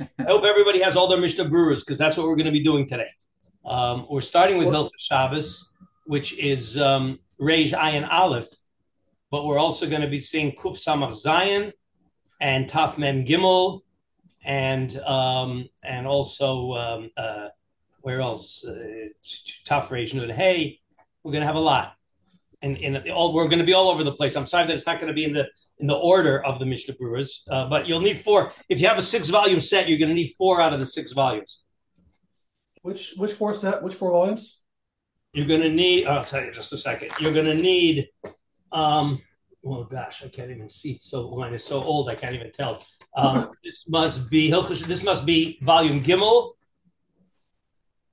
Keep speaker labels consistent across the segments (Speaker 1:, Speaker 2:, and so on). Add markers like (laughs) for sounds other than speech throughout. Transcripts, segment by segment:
Speaker 1: I hope everybody has all their Mishnah Bruras because that's what we're going to be doing today. Um, we're starting with Hilchot Shabbos, which is um, Reish Ayin Aleph, but we're also going to be seeing Kuf Samach Zayin and Taf Mem Gimel, and um, and also um, uh, where else? Uh, Taf Reish Nun Hey. We're going to have a lot, and in all we're going to be all over the place. I'm sorry that it's not going to be in the in the order of the Mishnah Bruras, uh, but you'll need four. If you have a six volume set, you're going to need four out of the six volumes.
Speaker 2: Which which four set? Which four volumes?
Speaker 1: You're going to need. I'll tell you just a second. You're going to need. Um, well, gosh, I can't even see. So mine is so old, I can't even tell. Um, (laughs) this must be This must be volume Gimel,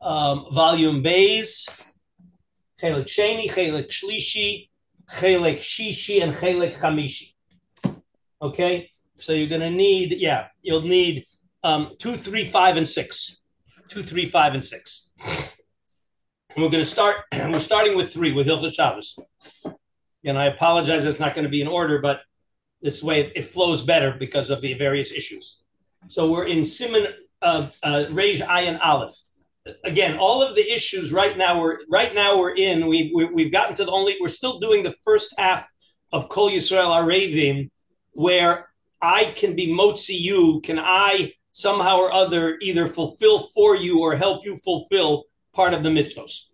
Speaker 1: um, volume Bays, Chelik Sheni, Chelik Shlishi, Chelik Shishi, and Chelik Chamishi. Okay, so you're going to need, yeah, you'll need um, two, three, five, and six. Two, three, five, and six. And we're going to start. (clears throat) We're starting with three with Hilchot Shabbos. And I apologize, it's not going to be in order, but this way it flows better because of the various issues. So we're in Simon uh, uh, Rej Ayin Aleph. Again, all of the issues right now we're right now we're in. We've we, have gotten to the only. We're still doing the first half of Kol Yisrael Arevim, where I can be motzi you. Can I somehow or other either fulfill for you or help you fulfill part of the mitzvos?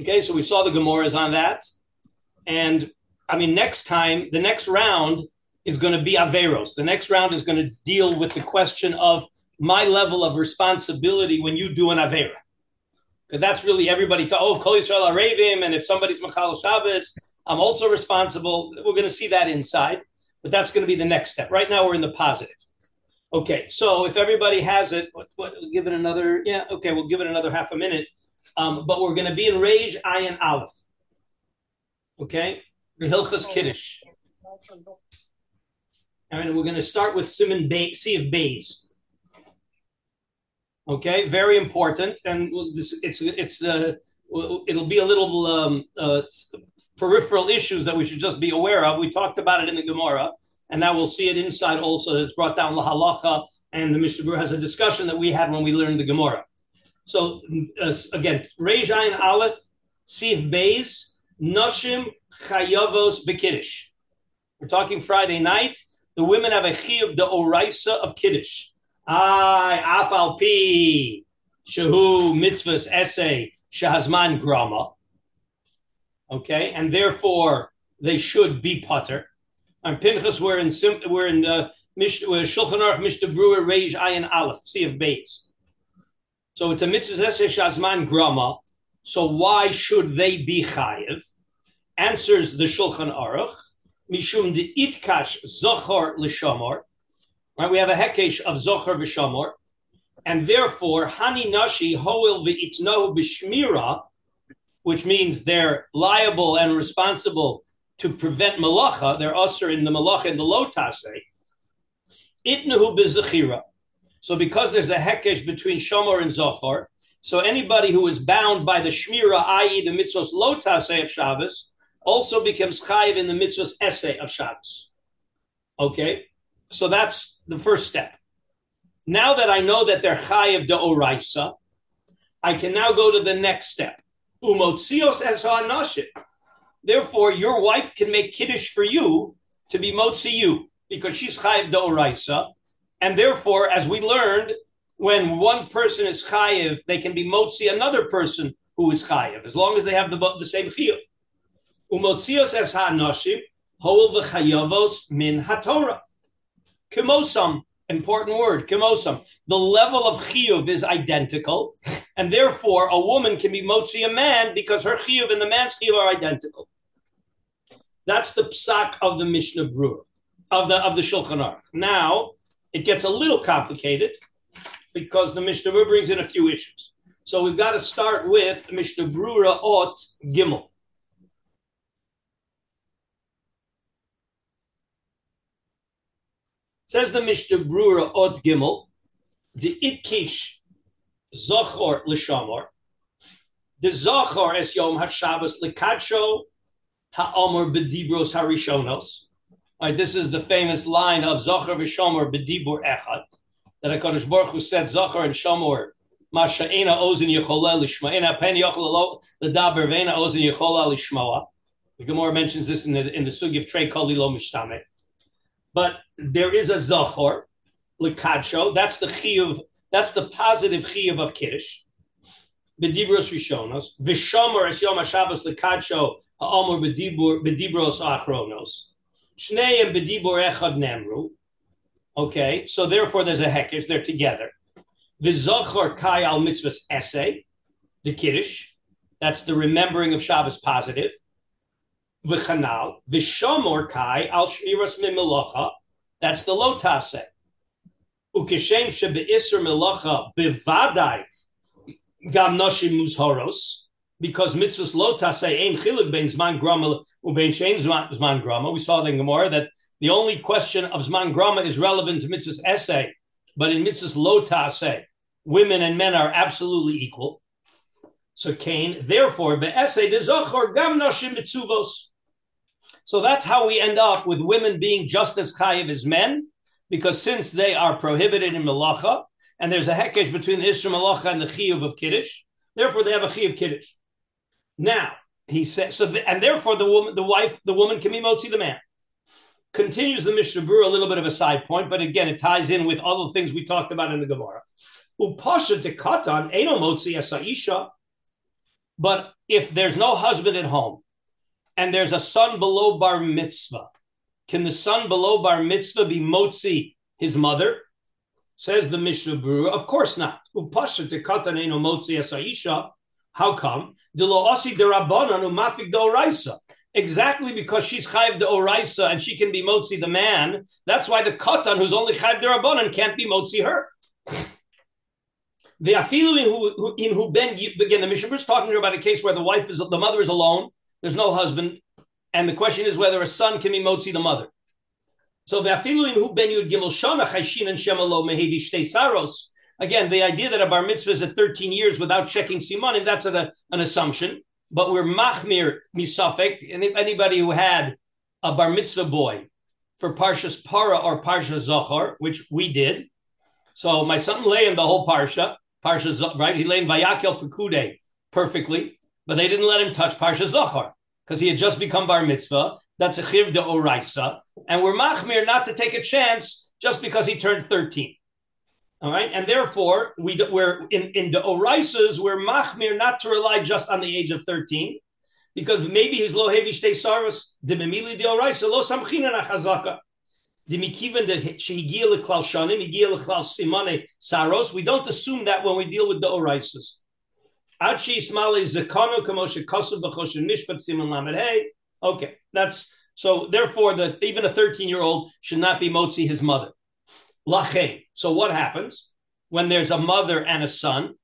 Speaker 1: Okay, so we saw the Gemara's on that, and I mean, next time, the next round is going to be Averos. The next round is going to deal with the question of my level of responsibility when you do an Avera. Because that's really everybody, to, oh, Kol Yisrael Arevim, and if somebody's Machal Shabbos, I'm also responsible. We're going to see that inside, but that's going to be the next step. Right now, we're in the positive. Okay, so if everybody has it, what, what, we'll give it another, yeah, okay, we'll give it another half a minute. Um, but we're going to be in Rage Ayin Aleph. Okay, the Kiddush. And we're going to start with Simon Bay, Sea of Bays. Okay, very important, and this, it's it's uh, it'll be a little um, uh, peripheral issues that we should just be aware of. We talked about it in the Gemara, and now we'll see it inside also. It's brought down la halacha, and the Mishnah has a discussion that we had when we learned the Gemara. So uh, again, Rejain Aleph, Sif Bays, Nashim chayavos bekiddush. We're talking Friday night. The women have a chiyuv the oraisa of kiddush. I afal pi shahu mitzvahs essay shahazman grama. Okay, and therefore they should be putter. And Pinchas, we're in we're in uh, Mish, we're Shulchan Aruch Mishnah Brura Reish Ayin Aleph Sif Beis. So it's a mitzvah essay shahazman grama. So why should they be chayiv? answers the Shulchan Aruch, Mishum de Itkash Zochor Lishamor. Right, we have a hekesh of Zochor v'Shamor, and therefore Hani Nashi Hoil v'Itno b'Shmira, which means they're liable and responsible to prevent malacha. They're usher in the malacha in the lotase. Itnahu b'Zechira. So because there's a hekesh between Shomor and Zochor, so anybody who is bound by the Shmira, i.e., the mitzvos lotase of Shabbos, also becomes chayiv in the mitzvah's essay of Shabbos. Okay, so that's the first step. Now that I know that they're chayiv de oraisa, I can now go to the next step. Umotzios es ha'anashit. Therefore, your wife can make kiddush for you to be motzi you because she's chayiv de oraisa, and therefore, as we learned, when one person is chayiv, they can be motzi another person who is chayiv as long as they have the, the same chiyuv. Umotzios es ha'anoshim, hol v'chayavos min haTorah. Kimosam, important word, kimosam. The level of chiyuv is identical, and therefore a woman can be motzi a man because her chiyuv and the man's chiyuv are identical. That's the psak of the Mishnah Brura, of the of the Shulchan Aruch. Now it gets a little complicated because the Mishnah Brura brings in a few issues. So we've got to start with the Mishnah Brura Ot Gimel. Says the Mishnah Brura Od Gimel, the Itkish Zochor L'Shamor, the Zochor es Yom HaShabbos L'Kadsho HaOmer Bedibros Harishonos, All right, this is the famous line of Zochor v'Shomer b'dibur echad that Hakadosh Baruch Hu said Zochor and Shomer Masha'ena ozen yechola lishma ena pen yochol ledaber ve'ena ozen yechola lishmoa. The Gemara mentions this in the in the sugi of Trey Kali Lo Mishtame. But there is a Zochor lekadsho. That's the chiyuv. That's the positive chiyuv of kiddush. B'dibros rishonos v'shomer es yom haShabbos lekadsho ha'amur b'dibros achronos. Shneim b'dibor echad nemru. Okay, so therefore there's a hekesh, they're together. V'zochor kai al mitzvahs essay, the kiddush, that's the remembering of Shabbos positive. V'chanal, v'shomor kai al shmiras mimilocha, that's the lotase. Ukeshem shebe'isr milocha bevadai gam noshim muzhoros, because mitzvahs lotase ein chiluk bein zman grama ubein shein zman grama. We saw in Gemara that the only question of Zman Grama is relevant to mitzvah's essay, but in mitzvah's lota say, women and men are absolutely equal. So Cain, therefore, the essay de zochor gam nashim mitzuvos. So that's how we end up with women being just as chayiv as men, because since they are prohibited in malacha, and there's a hekesh between the Isra malacha and the chiyuv of kiddush, therefore they have a chiyuv kiddush. Now he says so, the, and therefore the woman, the wife, the woman can be motzi the man continues the Mishnah Berurah, a little bit of a side point, but again, it ties in with other things we talked about in the Gemara. Upasha de katan eno motzi asaisha. But if there's no husband at home and there's a son below bar mitzvah, can the son below bar mitzvah be motzi his mother? Says the Mishnah Berurah, of course not. Upasha de katan eno motzi asaisha. How come? De lo osi de umafik do raisa exactly because she's chayv de oraisa and she can be motzi the man. That's why the katan who's only chayv de rabbanan can't be motzi her. The afilu in who in who ben again the Mishnah is talking about a case where the wife is the mother is alone. There's no husband, and the question is whether a son can be motzi the mother. So the afilu in who ben yud gimel shana chayshin and shemalo mehevi shtei saros. Again, the idea that a bar mitzvah is at 13 years without checking simanim, that's an, an assumption but we're machmir misafek. And anybody who had a bar mitzvah boy for Parshas Para or Parsha Zochor, which we did. So my son lay in the whole Parsha, Parsha, right? He lay in Vayakel Pekude perfectly, but they didn't let him touch Parsha Zochor because he had just become bar mitzvah. That's a chiv de oraisa. And we're machmir not to take a chance just because he turned 13. All right, and therefore we we're in in the oraisas we're machmir not to rely just on the age of thirteen, because maybe his lo hevi shtei saros de memili de oraisa lo samchina na chazaka. We don't assume that when we deal with the oraisas. Okay, that's so. Therefore, the even a thirteen year old should not be motzi his mother. Lachein. So what happens when there's a mother and a son?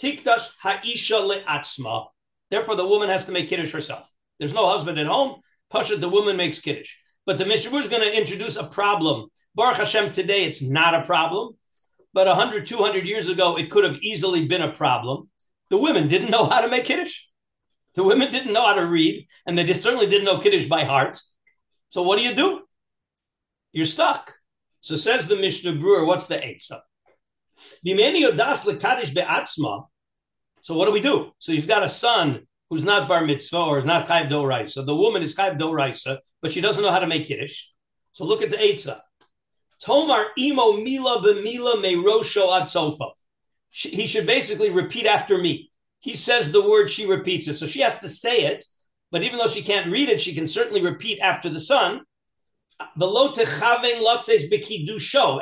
Speaker 1: Tikdash ha'isha le'atzma. Therefore, the woman has to make kiddush herself. There's no husband at home. Pasha, the woman makes kiddush. But the Mishnah is going to introduce a problem. Baruch Hashem, today it's not a problem. But 100, 200 years ago, it could have easily been a problem. The women didn't know how to make kiddush. The women didn't know how to read, and they just certainly didn't know kiddush by heart. So what do you do? You're stuck. So says the Mishnah Brura, what's the Eitzah? So what do we do? So you've got a son who's not bar mitzvah or not chayv doraisa. The woman is chayv doraisa, but she doesn't know how to make kiddush. So look at the Eitzah. Tomar imo mila b'mila meirosho ad sofa He should basically repeat after me. He says the word, she repeats it. So she has to say it, but even though she can't read it, she can certainly repeat after the son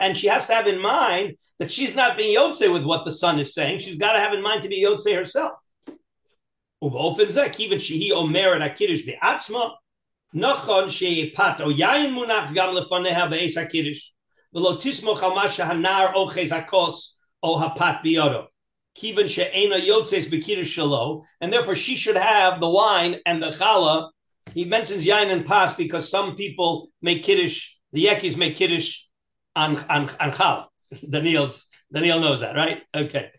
Speaker 1: and she has to have in mind that she's not being yotze with what the son is saying. She's got to have in mind to be yotze herself. ובאופן זה, כיוון שהיא אומרת הקידוש בעצמה, נכון שפת או יין מונח גם לפניה בעץ הקידוש, ולא תסמוך על מה שהנער אוחז הכוס Oh, hapat biyodo. Kivan she'ena yotzes bekidush shelo, and therefore she should have the wine and the challah. He mentions yain and pas because some people make kiddush. The Yekis make kiddush on on on challah. (laughs) Daniel's Daniel knows that, right? Okay.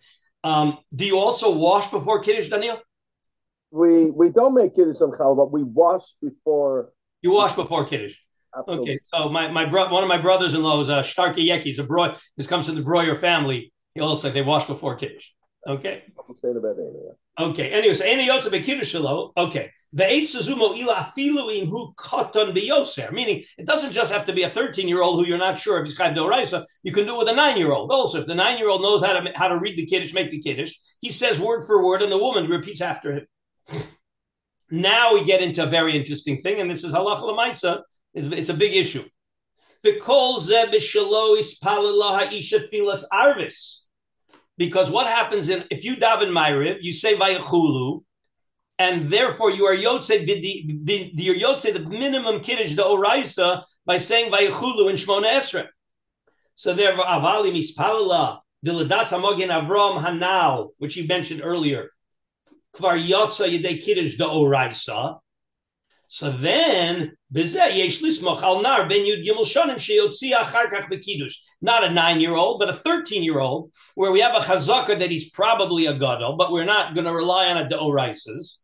Speaker 1: Um, do you also wash before kiddush, Daniel?
Speaker 3: We we don't make kiddush on challah, but we wash before.
Speaker 1: You wash before kiddush. Absolutely. Okay, so my my bro- one of my brothers-in-law is a uh, Starkey Yeki. He's a bro- this comes from the Breuer family, he also they wash before kiddush. Okay. Okay. Anyway, so any yotze bekiddush Okay. The eight suzumo ila afiluim who katan biyoser. Meaning, it doesn't just have to be a thirteen-year-old who you're not sure if he's chayv. You can do it with a nine-year-old. Also, if the nine-year-old knows how to how to read the kiddush, make the kiddush, he says word for word, and the woman repeats after him. (laughs) Now we get into a very interesting thing, and this is halacha lemaisa. It's, it's a big issue. Because what happens in if you daven Ma'ariv, you say Vayachulu, and therefore you are yotze the yotze minimum kiddush the oraisa by saying Vayachulu in Shmona Esrei. So therefore avali mispalala diladas hamogin Avram hanal, which you mentioned earlier, kvar yotza yedei kiddush the oraisa. So then, not a nine-year-old, but a thirteen-year-old, where we have a chazaka that he's probably a gadol, but we're not going to rely on a deoraises.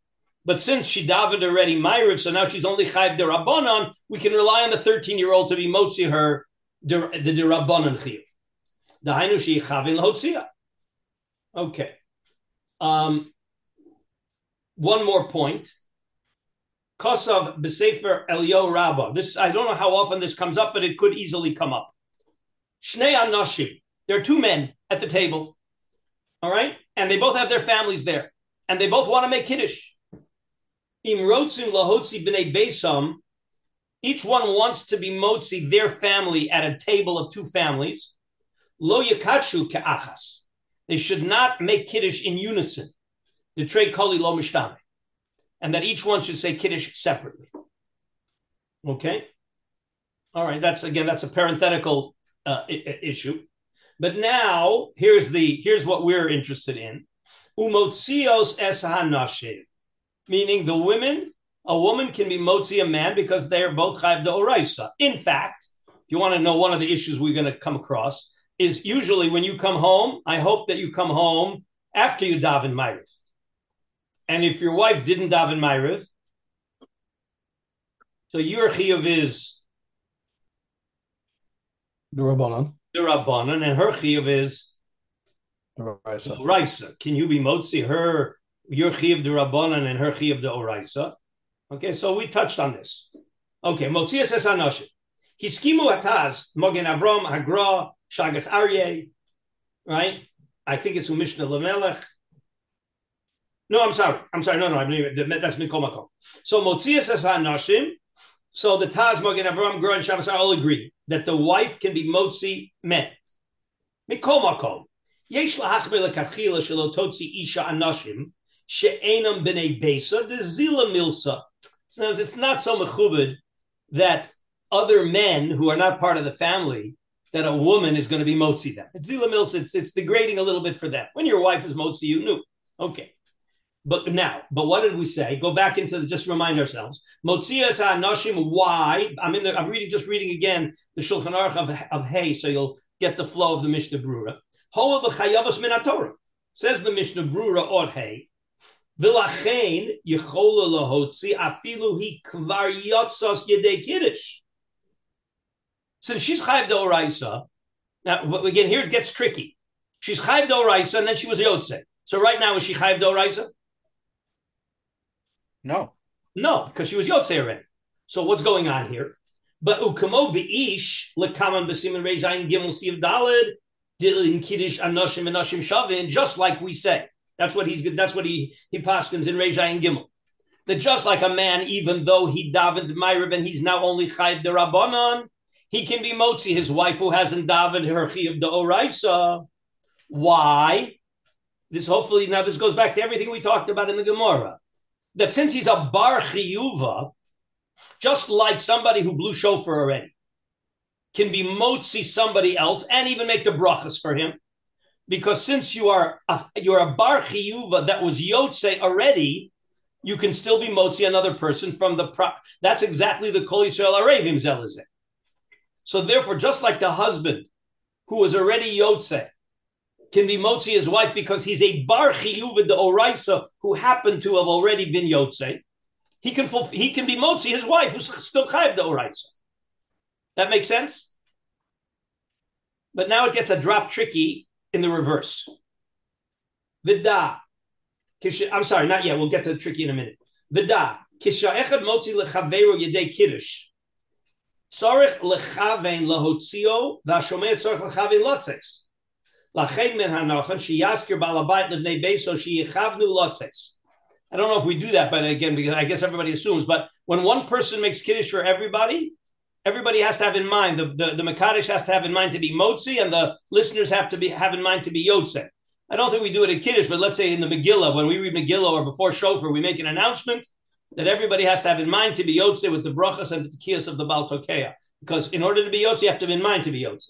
Speaker 1: But since she davened already Ma'ariv, so now she's only chayv derabanan, we can rely on the thirteen-year-old to be motzi her the derabanan. The hainu she chavin lahotzia. Okay. Um, one more point Kosav B'Sefer Eliyahu Rabba. This I don't know how often this comes up, but it could easily come up. Shnei Anashim. There are two men at the table. All right? And they both have their families there. And they both want to make Kiddush. Im Rotzim Lahotzi B'nei Besam. Each one wants to be motzi their family at a table of two families. Lo yakachu ke'achas. They should not make Kiddush in unison. The trade koli lo mishtame and that each one should say Kiddush separately. Okay? All right, that's again, that's a parenthetical uh, issue. But now, here's the here's what we're interested in. Umotzios es hanashim, meaning the women, a woman can be motzi a man because they are both chayv de oraisa. In fact, if you want to know one of the issues we're going to come across, is usually when you come home, I hope that you come home after you daven Ma'ariv. And if your wife didn't daven Ma'ariv, so your chiyuv is
Speaker 2: the Rabbanon.
Speaker 1: The Rabbanon, and her chiyuv is
Speaker 2: the Oraisa.
Speaker 1: Oraisa. Can you be motzi her your chiyuv the Rabbanon and her chiyuv the Oraisa? Okay, so we touched on this. Okay, motzi es anoshim. Hiskimu ataz mogen Avram Hagra Shagas Aryeh. Right, I think it's Umishna Lamelech. No, I'm sorry. I'm sorry. No, no, I believe that's Mikol Makom. So Motzias says ah, Nashim. So the Taz Magen Avraham Gur and all agree that the wife can be Motzi men. Mikol Makom. Yesh lahachmer lekachila shelo totzi isha anashim she'enam b'nei besa zila milsa. So it's not so mechubed that other men who are not part of the family that a woman is going to be motzi them. It's zila milsa. It's, it's degrading a little bit for them. When your wife is motzi, you knew. Okay. But now, but what did we say? Go back into the, just remind ourselves. Motzias Nashim. Why? I'm in the. I'm reading. Just reading again the Shulchan Aruch of, of Hay, so you'll get the flow of the Mishnah Brura. Hoa v'chayavos min Torah says the Mishnah Brura or Hay. V'lachein yichola lahotzi afilu hi kvar yotzos yedei kiddush. Since she's chayv oraisa, now again here it gets tricky. She's chayv oraisa, and then she was yotze. So right now is she chayv oraisa?
Speaker 2: No.
Speaker 1: No, because she was Yotze already. So what's going on here? But ukamo beish lekaman b'simin rejayin gimel siv dalid dilin kiddush anoshim anoshim shavin. Just like we say, that's what he's. That's what he he paskins in rejayin gimel. That just like a man, even though he davened Ma'ariv and he's now only chayv the rabbanon, he can be motzi his wife who hasn't davened her chiyuv the oraisa. Why? This hopefully now this goes back to everything we talked about in the Gemara that since he's a bar chiyuva, just like somebody who blew shofar already, can be motzi somebody else and even make the brachas for him, because since you are a, you're a bar chiyuva that was yotze already, you can still be motzi another person from the prop. That's exactly the kol yisrael arevim zelazeh. So therefore, just like the husband who was already yotze can be motzi his wife because he's a bar chiyuv de oraisa who happened to have already been yotze. He can he can be motzi his wife who's still chayiv de oraisa. That makes sense? But now it gets a drop tricky in the reverse. Vida. I'm sorry, not yet. We'll get to the tricky in a minute. Vida. Kisha echad motzi lechaveru yedei kiddush. Tzorich lechavein lahotzio v'ashomei tzorich lechavein. I don't know if we do that, but again, because I guess everybody assumes. But when one person makes kiddush for everybody, everybody has to have in mind the the, the has to have in mind to be motzi, and the listeners have to be have in mind to be yotze. I don't think we do it in kiddush, but let's say in the Megillah, when we read Megillah or before shofar, we make an announcement that everybody has to have in mind to be yotze with the brachas and the tekiyas of the Baltokea. Because in order to be yotze, you have to have in mind to be yotze.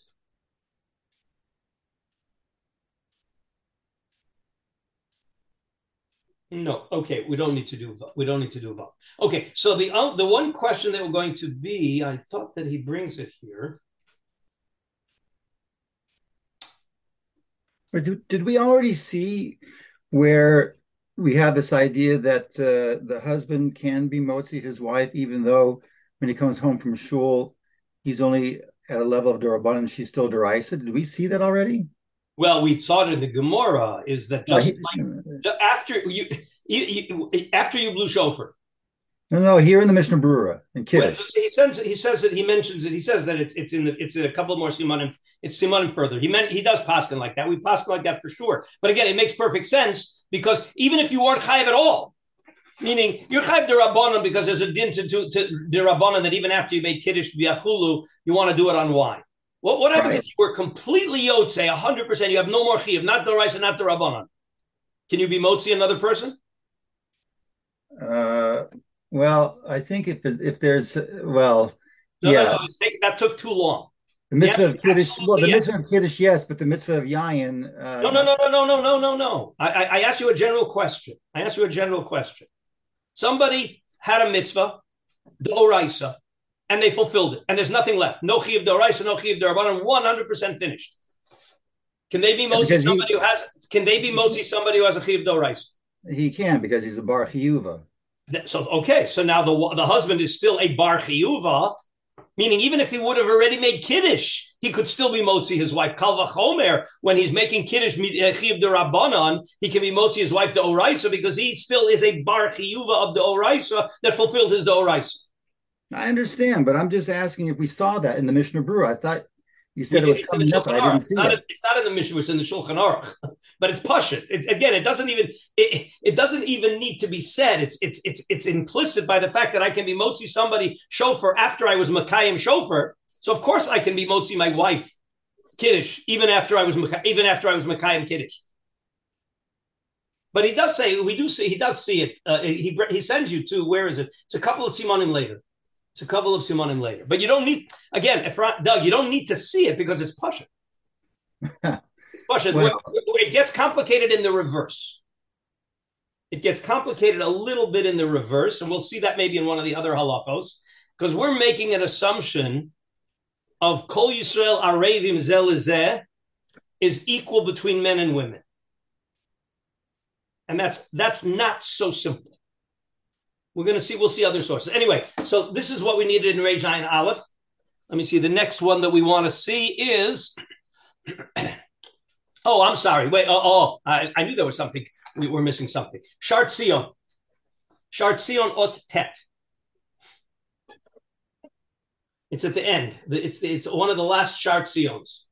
Speaker 1: No, okay, we don't need to do we don't need to do vote. Okay, so the uh, the one question that we're going to be, I thought that he brings it here.
Speaker 3: Did, did we already see where we have this idea that uh, the husband can be motzi his wife, even though when he comes home from shul, he's only at a level of duraban and she's still derisa? Did we see that already?
Speaker 1: Well, we saw it in the Gemara. Is that just like after you, you, you, after you blew shofar?
Speaker 3: No, no, here in the Mishnah Brura in Kiddush.
Speaker 1: Well, he says he says that he mentions it. He says that it's it's in the it's in a couple more simanim. It's simanim further. He meant he does paskin like that. We paskin like that for sure. But again, it makes perfect sense because even if you weren't chayiv at all, meaning you're chayiv derabanan because there's a din to to, to derabanan that even after you made kiddush biachulu, you want to do it on wine. What, what happens right. if you were completely yotze, hundred percent? You have no more chiv, not the and not the rabbanon. Can you be motzi another person?
Speaker 3: Uh, well, I think if if there's well,
Speaker 1: no,
Speaker 3: yeah,
Speaker 1: no, no, that took too long.
Speaker 3: The mitzvah of kiddush, well, the mitzvah of kiddush, yes, but the mitzvah of yayin.
Speaker 1: Uh, no, no, no, no, no, no, no, no, no. I, I, I asked you a general question. I asked you a general question. Somebody had a mitzvah, the oraisa, and they fulfilled it, and there's nothing left. No chiv d'oraisa, no chiv hundred percent finished. Can they be motzi somebody he, who has? Can they be motzi somebody who has a chiv d'oraisa?
Speaker 3: He can because he's a bar chiyuva.
Speaker 1: So okay, so now the the husband is still a bar chiyuva, meaning even if he would have already made kiddush, he could still be motzi his wife. Kalva chomer when he's making kiddush eh, chiv rabbanan, he can be motzi his wife the oraisa because he still is a bar chiyuva of the oraisa that fulfills his the oraisa.
Speaker 3: I understand, but I'm just asking if we saw that in the Mishnah Brura. I thought you said it was coming up. I didn't
Speaker 1: see it's, not, it's not in the Mishnah; it's in the Shulchan Aruch. (laughs) but it's pashut. It, again, it doesn't even it, it doesn't even need to be said. It's it's it's it's implicit by the fact that I can be motzi somebody shofar after I was makayim shofar. So of course I can be motzi my wife kiddush even after I was even after I was makayim kiddush. But he does say we do see he does see it. Uh, he he sends you to where is it? It's a couple of simonim later. It's a couple of simanim later. But you don't need, again, if Doug, you don't need to see it because it's Pasha. (laughs) it's Pasha. well, it gets complicated in the reverse. It gets complicated a little bit in the reverse, and we'll see that maybe in one of the other halachos, because we're making an assumption of Kol Yisrael Arevim Zelizeh is equal between men and women. And that's that's not so simple. We're going to see, we'll see other sources. Anyway, so this is what we needed in Rejain Aleph. Let me see. The next one that we want to see is. (clears throat) oh, I'm sorry. Wait. Oh, oh I, I, knew there was something. We were missing something. Shart Sion. Shart Sion Ot Tet. It's at the end. It's it's one of the last Shart Sions.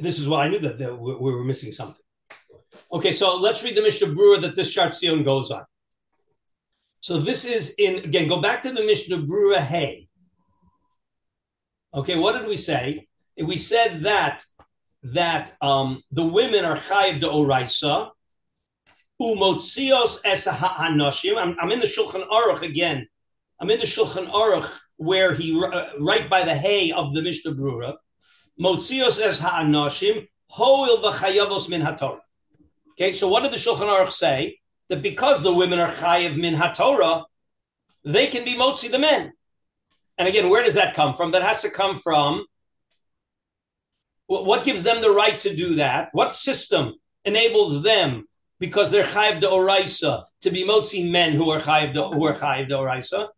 Speaker 1: This is why I knew that, that we were missing something. Okay, so let's read the Mishnah Brura that this Shartzion goes on. So this is in again. Go back to the Mishnah Brura Hey. Okay, what did we say? We said that that um, the women are chayiv de oraisa, umotzios es ha'anoshim. I'm, I'm in the Shulchan Aruch again. I'm in the Shulchan Aruch where he uh, right by the hay of the Mishnah Brura. Motzios es ha'anoshim hoil v'chayavos min hatorah. Okay, so what did the Shulchan Aruch say? That because the women are chayiv min haTorah, they can be motzi the men. And again, where does that come from? That has to come from what gives them the right to do that? What system enables them, because they're chayiv de oraisa, to be motzi men who are chayiv de, who are chayiv de oraisa?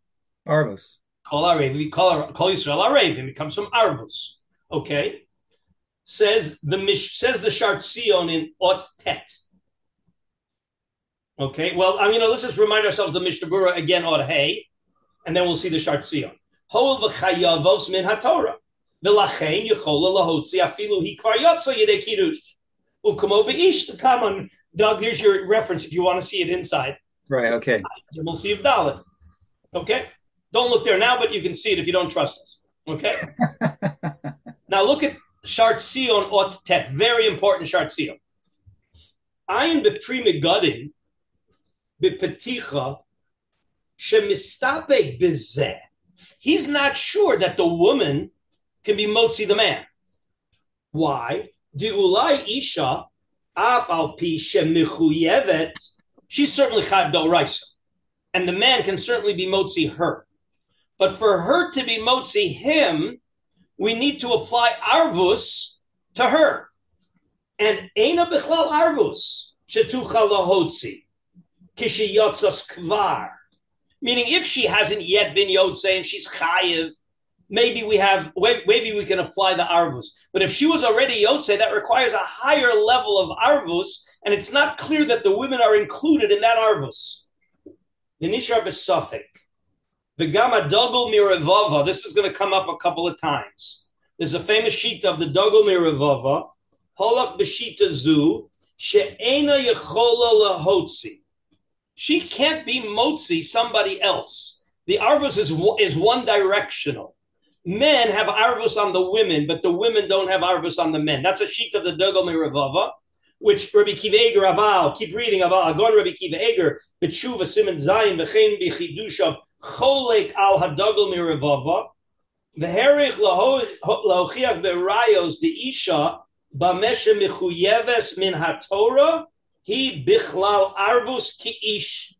Speaker 3: Arvus.
Speaker 1: Kol Arevim, Kol Yisrael Arevim. It comes from Arvus. Okay. Says the Mish, says the Shart Sion in Ot Tet. Okay. Well, I mean, you know, let's just remind ourselves the Mishnah Berurah again, or Hey, and then we'll see the Shart Sion. Hol v'chayavos min haTorah. V'lachein yichola lahotzi afilu hi kvar yotzo yedei kiddush. Ukamo be'ish. Come on, Doug, here's your reference if you want to see it inside.
Speaker 3: Right. Okay.
Speaker 1: We'll see if Dalit. Okay. Don't look there now, but you can see it if you don't trust us. Okay. (laughs) now look at Shart Sion Ot Tet. Very important Shart Sion. Ayin bepri megadim bezeh. He's not sure that the woman can be motzi the man. Why? Diulai isha af al pi shemichuyevet. She's certainly chad doraisa, and the man can certainly be motzi her. But for her to be motzi him, we need to apply arvus to her. And ena bichlal arvus shetucha lahotzi kishiyotzos kvar. Meaning, if she hasn't yet been yotze and she's chayiv, maybe we have maybe we can apply the arvus. But if she was already yotze, that requires a higher level of arvus, and it's not clear that the women are included in that arvus. The nishar besofik. The Gama Dogel this is going to come up a couple of times. There's a famous sheet of the Dogel Miravava, Holach Beshita Zu, She'ena Yechola Lahotzi. She can't be Motzi somebody else. The Arvus is, is one directional. Men have Arvus on the women, but the women don't have Arvus on the men. That's a sheet of the Dogel Miravava, which Rabbi Kiva Eiger Aval, keep reading Aval, Agon Rabbi Kiva Eiger, Betshuva Simon Zayin, Bechein Bichidushav, cholek al hadagel mirivava, v'herich lahochiach berayos de isha b'meshe mechuyeves min haTorah he bichlal arvus ki ish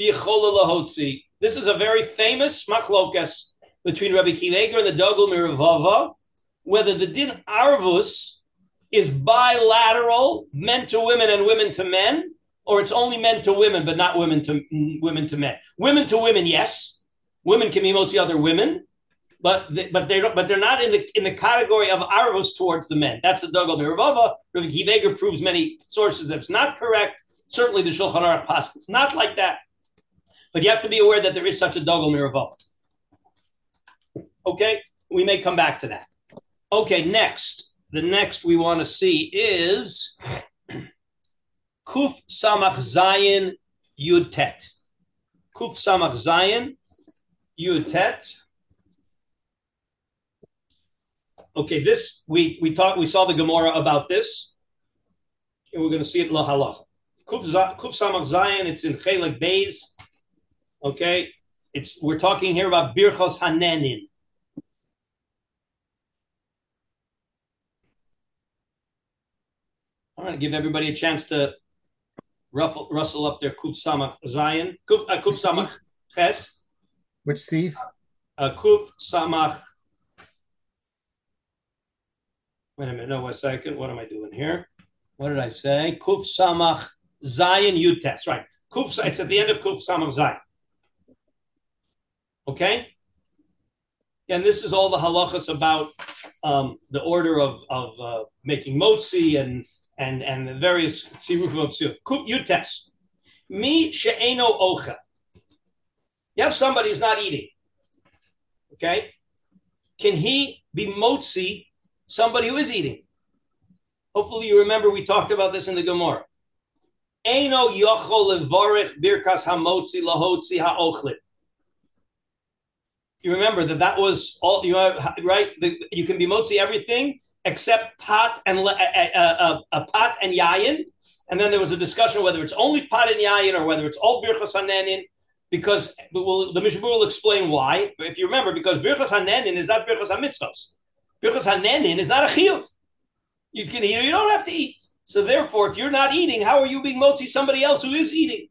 Speaker 1: lahotzi. This is a very famous machlokas between Rabbi Kiva and the Dogel Miravava, whether the din arvus is bilateral, men to women and women to men, or it's only men to women, but not women to women to men. Women to women, yes, women can be mostly other women, but they, but they don't, but they're not in the in the category of arvos towards the men. That's the Dogel Miravava. Rabbi Kiveger proves many sources that's not correct. Certainly, the Shulchan Aruch it's not like that. But you have to be aware that there is such a Dogel Miravava. Okay, we may come back to that. Okay, next, the next we want to see is Kuf Samach Zayin Yud Tet. Kuf Samach Zayin Yud Tet. Okay, this we we talked we saw the Gemara about this. And we're going to see it in Lahalach. Kuf, Kuf Samach Zayin, it's in Chelik Beis. Okay, it's we're talking here about Birchos Hanenin. I'm going to give everybody a chance to ruffle, rustle up their Kuf Samach Zayin. Kuf, uh, Kuf Samach Ches.
Speaker 3: Which Steve?
Speaker 1: Uh, Kuf Samach. Wait a minute. No, one second. What am I doing here? What did I say? Kuf Samach Zayin Utes. Right. Kuf. It's at the end of Kuf Samach Zayin. Okay. And this is all the halachas about um, the order of of uh, making motzi and and and the various tzirufim of tziruf. Yutes. Mi she'eno ocha. You have somebody who's not eating. Okay? Can he be motzi somebody who is eating? Hopefully you remember we talked about this in the Gemara. Eino yochol levarich birkas hamotzi lahotzi ha'ochlit. You remember that that was all you know, right? The, you can be motzi everything except pot and uh, uh, uh, pot and yayin. And then there was a discussion whether it's only pot and yayin or whether it's all birchas hanenin. Because we'll, the Mishnah will explain why. If you remember, because birchas hanenin is not birchas hamitzvos. Birchas hanenin is not a chiyuv. You can eat or you don't have to eat. So therefore, if you're not eating, how are you being motzi somebody else who is eating?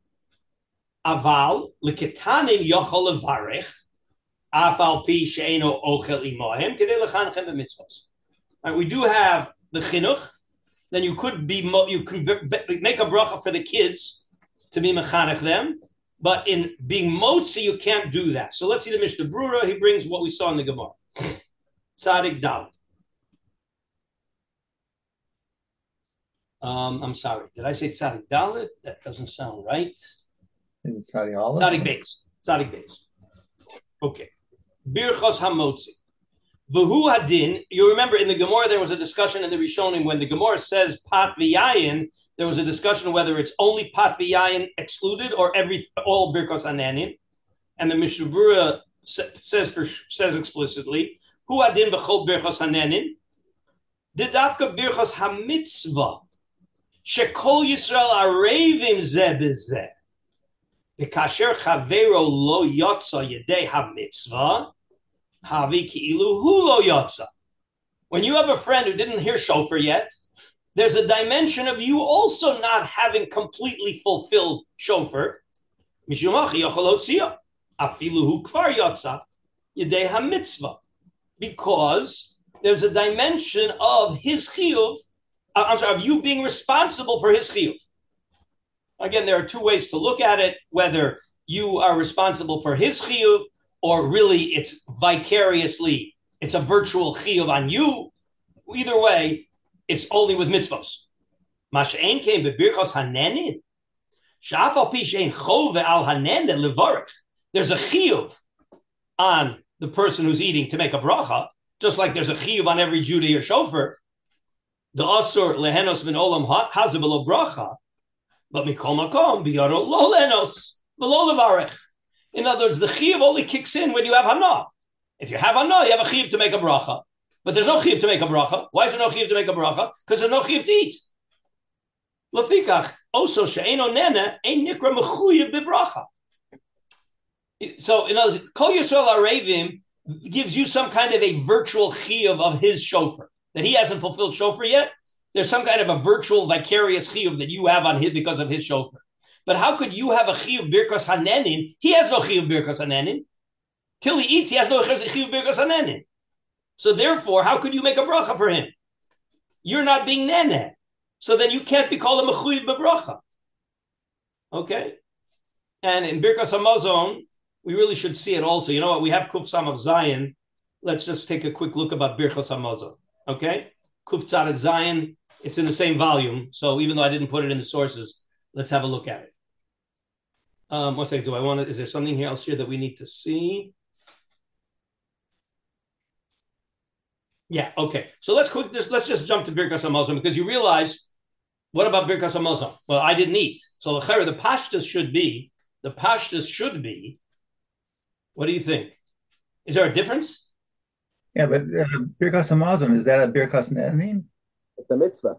Speaker 1: Aval leketanin yochol levarech afal pi she'eno ochel imohem kedei lechanchem b'mitzvos. Right, we do have the chinuch. Then you could be you can make a bracha for the kids to be mechanech them, but in being motzi you can't do that. So let's see the Mishnah Brura. He brings what we saw in the Gemara. Tzadik Dal. Um, I'm sorry. Did I say Tzadik Dalit? That doesn't sound right.
Speaker 3: Tzadik Aleph?
Speaker 1: Tzadik Beis. Tzadik Beis. Okay. Birchos Hamotzi. V'hu hadin. You remember in the Gemara there was a discussion in the Rishonim when the Gemara says pat v'yayin. There was a discussion whether it's only pat v'yayin excluded or every all birchos ananin. And the Mishnah Brura says for, says explicitly who hadin b'chol birchos ananin. Didafka birchos hamitzvah shekol Yisrael arevim zeh bezeh. Kasher chavero lo yotza yedei hamitzvah havi ki'ilu hu lo yotza. When you have a friend who didn't hear shofar yet, there's a dimension of you also not having completely fulfilled shofar. Mishumachi yochol afilu hu kvar yotza yedei hamitzvah. Because there's a dimension of his chiyuv, uh, I'm sorry, of you being responsible for his chiyuv. Again, there are two ways to look at it: whether you are responsible for his chiyuv, or really it's vicariously, it's a virtual chiyuv on you. Either way, it's only with mitzvos. Masha'en came bebirchos hanenin. Shafal pishein chove al levarich. There's a chiyuv on the person who's eating to make a bracha, just like there's a chiyuv on every to your shofar. The asur lehenos min olam hazabelo bracha. But mikol makom biyaro lo lenos v'lo levarich. In other words, the chiyuv only kicks in when you have hana. If you have hana, you have a chiyuv to make a bracha. But there's no chiyuv to make a bracha. Why is there no chiyuv to make a bracha? Because there's no chiyuv to eat. Lefikach also she'eno nene ein nikra mechuyev bibracha. So in other words, kol yisrael arevim gives you some kind of a virtual chiyuv of his shofar that he hasn't fulfilled shofar yet. There's some kind of a virtual vicarious chiyuv that you have on him because of his shofar. But how could you have a chiyuv birkas hanenin? He has no chiyuv birkas hanenin. Till he eats, he has no chiyuv birkas hanenin. So therefore, how could you make a bracha for him? You're not being nene. So then you can't be called a mechuyev bebracha. Okay? And in Birkas Hamazon, we really should see it also. You know what? We have Kuf Sam of Zion. Let's just take a quick look about Birkas Hamazon. Okay? Kuf Tzadik Zayin. It's in the same volume. So even though I didn't put it in the sources, let's have a look at it. Um, one second. Do I want to? Is there something here else here that we need to see? Yeah. Okay. So let's quick. Just, let's just jump to Birkas Hamazon because you realize what about Birkas Hamazon? Well, I didn't eat. So the pashtas should be the pashtas should be. What do you think? Is there a difference?
Speaker 3: Yeah, but uh, Birkas Hamazon is that a Birkas Ne'anim?
Speaker 4: It's a mitzvah.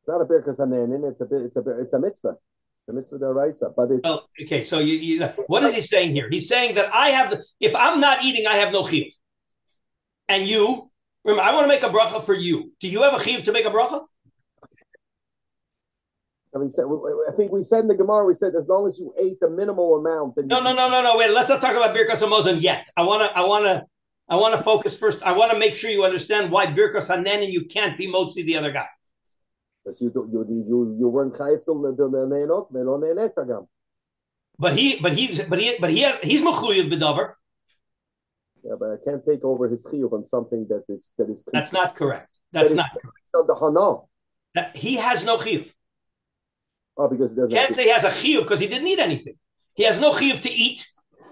Speaker 4: It's not a Birkas Hanenin. It's a bit it's a it's a mitzvah. The mitzvah deraisa, but it's
Speaker 1: Well, okay. So you, you, what is he saying here? He's saying that I have the, if I'm not eating, I have no chiyuv. And you, remember, I want to make a bracha for you. Do you have a chiyuv to make a bracha?
Speaker 4: I mean, I think we said in the Gemara, we said as long as you ate the minimal amount, then
Speaker 1: No,
Speaker 4: you
Speaker 1: no, no, no, no. Wait, let's not talk about Birkas Hamazon yet. I want to, I want to, I want to focus first. I want to make sure you understand why Birkas Hanenin you can't be motzi the other guy.
Speaker 4: Because you you you you weren't chayif till the the neinot agam.
Speaker 1: But he, but he's, but he, but he, has, he's mechuyev bedover.
Speaker 4: Yeah, but I can't take over his chiyuv on something that is that is
Speaker 1: That's not correct. That's
Speaker 4: That
Speaker 1: not correct.
Speaker 4: the hana.
Speaker 1: That, he has no chiyuv.
Speaker 4: Oh, because it doesn't.
Speaker 1: Can't say he has a chiyuv because he didn't eat anything. He has no chiyuv to eat,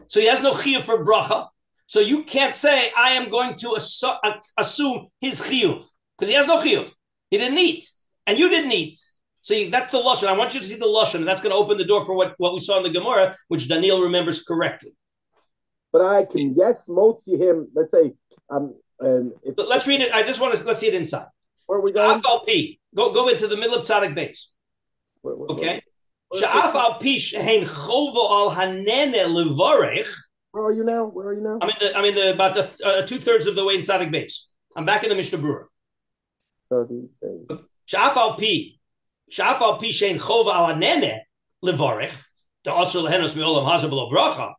Speaker 1: so he has no chiyuv for bracha. So you can't say I am going to assu- assume his chiyuv because he has no chiyuv. He didn't eat, and you didn't eat. So you, that's the lashon. I want you to see the lashon, and that's going to open the door for what, what we saw in the Gemara, which Daniel remembers correctly.
Speaker 4: But I can yes motzi him. Let's say um and if,
Speaker 1: But let's read it. I just want to let's see it inside.
Speaker 4: where are we going?
Speaker 1: Afal pi. Go go into the middle of tzaddik base. Okay. Sha'af al pish hein chovo al hanene levorech.
Speaker 4: Where are you now? Where are you now?
Speaker 1: I'm in the I'm in the about the, uh, two thirds of the way in Sadik base. I'm back in the Mishnah Brewer.
Speaker 4: Sha'af
Speaker 1: al pi sha'af al pish hein chovo al hanene levorech. The asur lehenos miolam hazeh below bracha.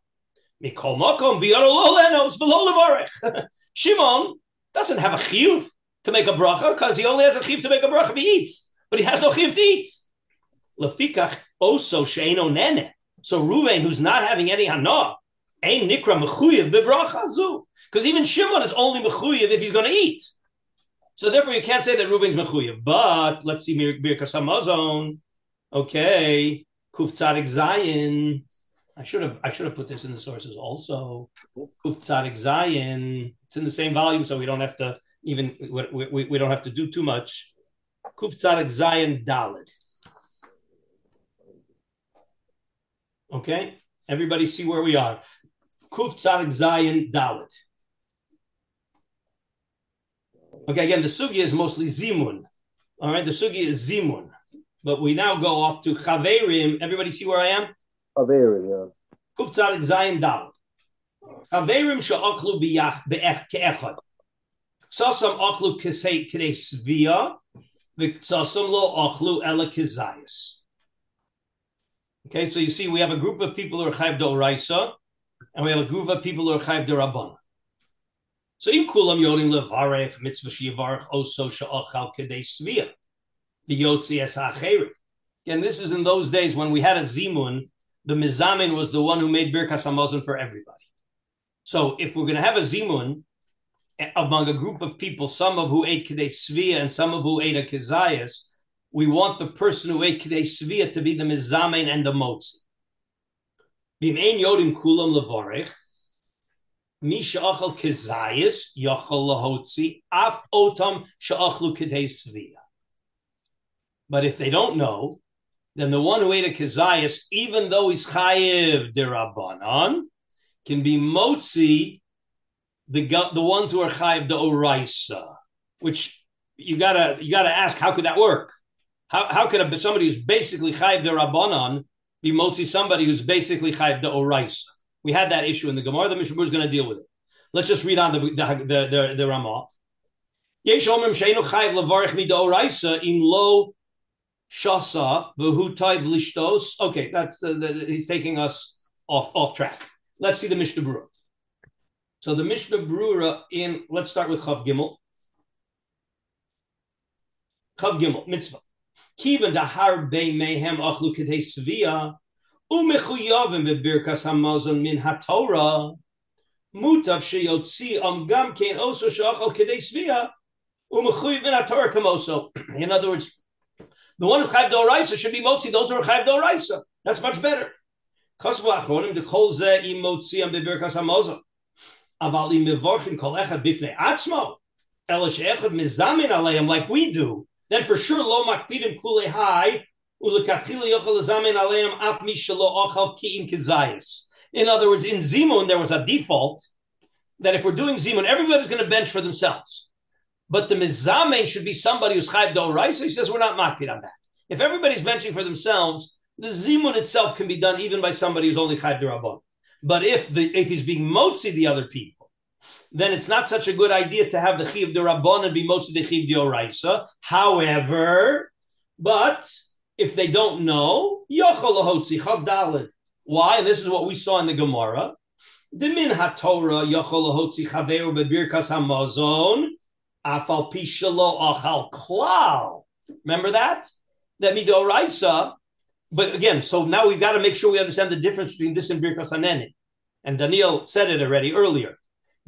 Speaker 1: Mikol mokom biyaro lo lehenos below levorech. (laughs) Shimon doesn't have a chiyuv to make a bracha because he only has a chiyuv to make a bracha if he eats, but he has no chiyuv to eat. Lefikach also sheino nene. So Ruvain, who's not having any hana, ain't nikra mechuyev bebracha zu. Because even Shimon is only mechuyev if he's going to eat. So therefore, you can't say that Reuben's mechuyev. But let's see Birkas Hamazon. Okay, Kuf Tzadik Zayin. I should have I should have put this in the sources also. Kuf Tzadik Zayin. It's in the same volume, so we don't have to even we, we, we don't have to do too much. Kuf Tzadik Zayin Dalid. Okay, everybody see where we are. Kuf Tzadik Zayin Dalit. Okay, again, the sugi is mostly zimun. All right, the sugi is zimun. But we now go off to chaverim. Everybody see where I am?
Speaker 4: Averim, yeah.
Speaker 1: Kuf tzadik zayin dal. Chaverim she'achlu biyach be'ech ke'echad. Sasam achlu kesei k'dei svia, v'sasam lo achlu ela kezayis. Okay, so you see, we have a group of people who are chayv do'raisa, and we have a group of people who are chayv do'rabban. So im kulam yodim levarech mitzvah shivarech oso she'achal kedei svia. The yotzi es ha'acheri. Again, this is in those days when we had a zimun, the mizamin was the one who made birkas hamazon for everybody. So if we're going to have a zimun eh, among a group of people, some of who ate kedei svia and some of who ate a kezayas, we want the person who ate kedei svia to be the mizamin and the motzi. Bim ein yodim kulam levarech. Mi Achal kezayis yachal lahotzi af otam she'achlu kedei svia. But if they don't know, then the one who ate a kezayis, even though he's chayiv derabanan, can be motzi the the ones who are chayiv the oraisa, which you gotta you gotta ask how could that work? How how could somebody who's basically chayiv derabanan be motzi somebody who's basically chayiv the oraisa? We had that issue in the Gemara. The Mishnah is going to deal with it. Let's just read on the the the, the, the Ramah. Yesh omrim sheinu chayiv levarich midoraisa im lo shasa v'hu taiv lishtos. Okay, that's the, the, he's taking us off off track. Let's see the Mishnah Brura. So the Mishnah Brura in let's start with Chav Gimel. Chav Gimel mitzvah. Kivan dahar bei mehem achlu kedei svia umechuyavim bebirkas hamazon min hatorah mutav sheyotzi am gam kein oso shachal kedei svia min hatorah kamoso. (clears throat) In other words, the one who's chayv doraisa should be motzi. Those who are chayv doraisa. That's much better. Kosvu achronim de kol ze im motzi am bebirkas hamazon. Aval im mevorchin kol echad bifnei atzmo. Ela she'echad mizamin aleim like we do. Then for sure lo makpidim kule hai ulekachila yochel zamin aleim af mi shelo ochal kiim kizayis. In other words, in Zimun there was a default that if we're doing Zimun, everybody's going to bench for themselves. But the mizamein should be somebody who's chayv do right. So he says we're not makpid on that. If everybody's benching for themselves, the zimun itself can be done even by somebody who's only chayv rabban. But if the if he's being motzi the other people, then it's not such a good idea to have the chiv de rabban and be motzi the chiv de oraisa. However, but if they don't know, yochol lahotzi chav dalid. Why? And this is what we saw in the Gemara. The min haTorah yochol lahotzi chaveru bebirkas hamazon afal pishalo achal klal. Remember that? That midoraisa. But again, so now we've got to make sure we understand the difference between this and Birkas Hanenin. And Daniel said it already earlier.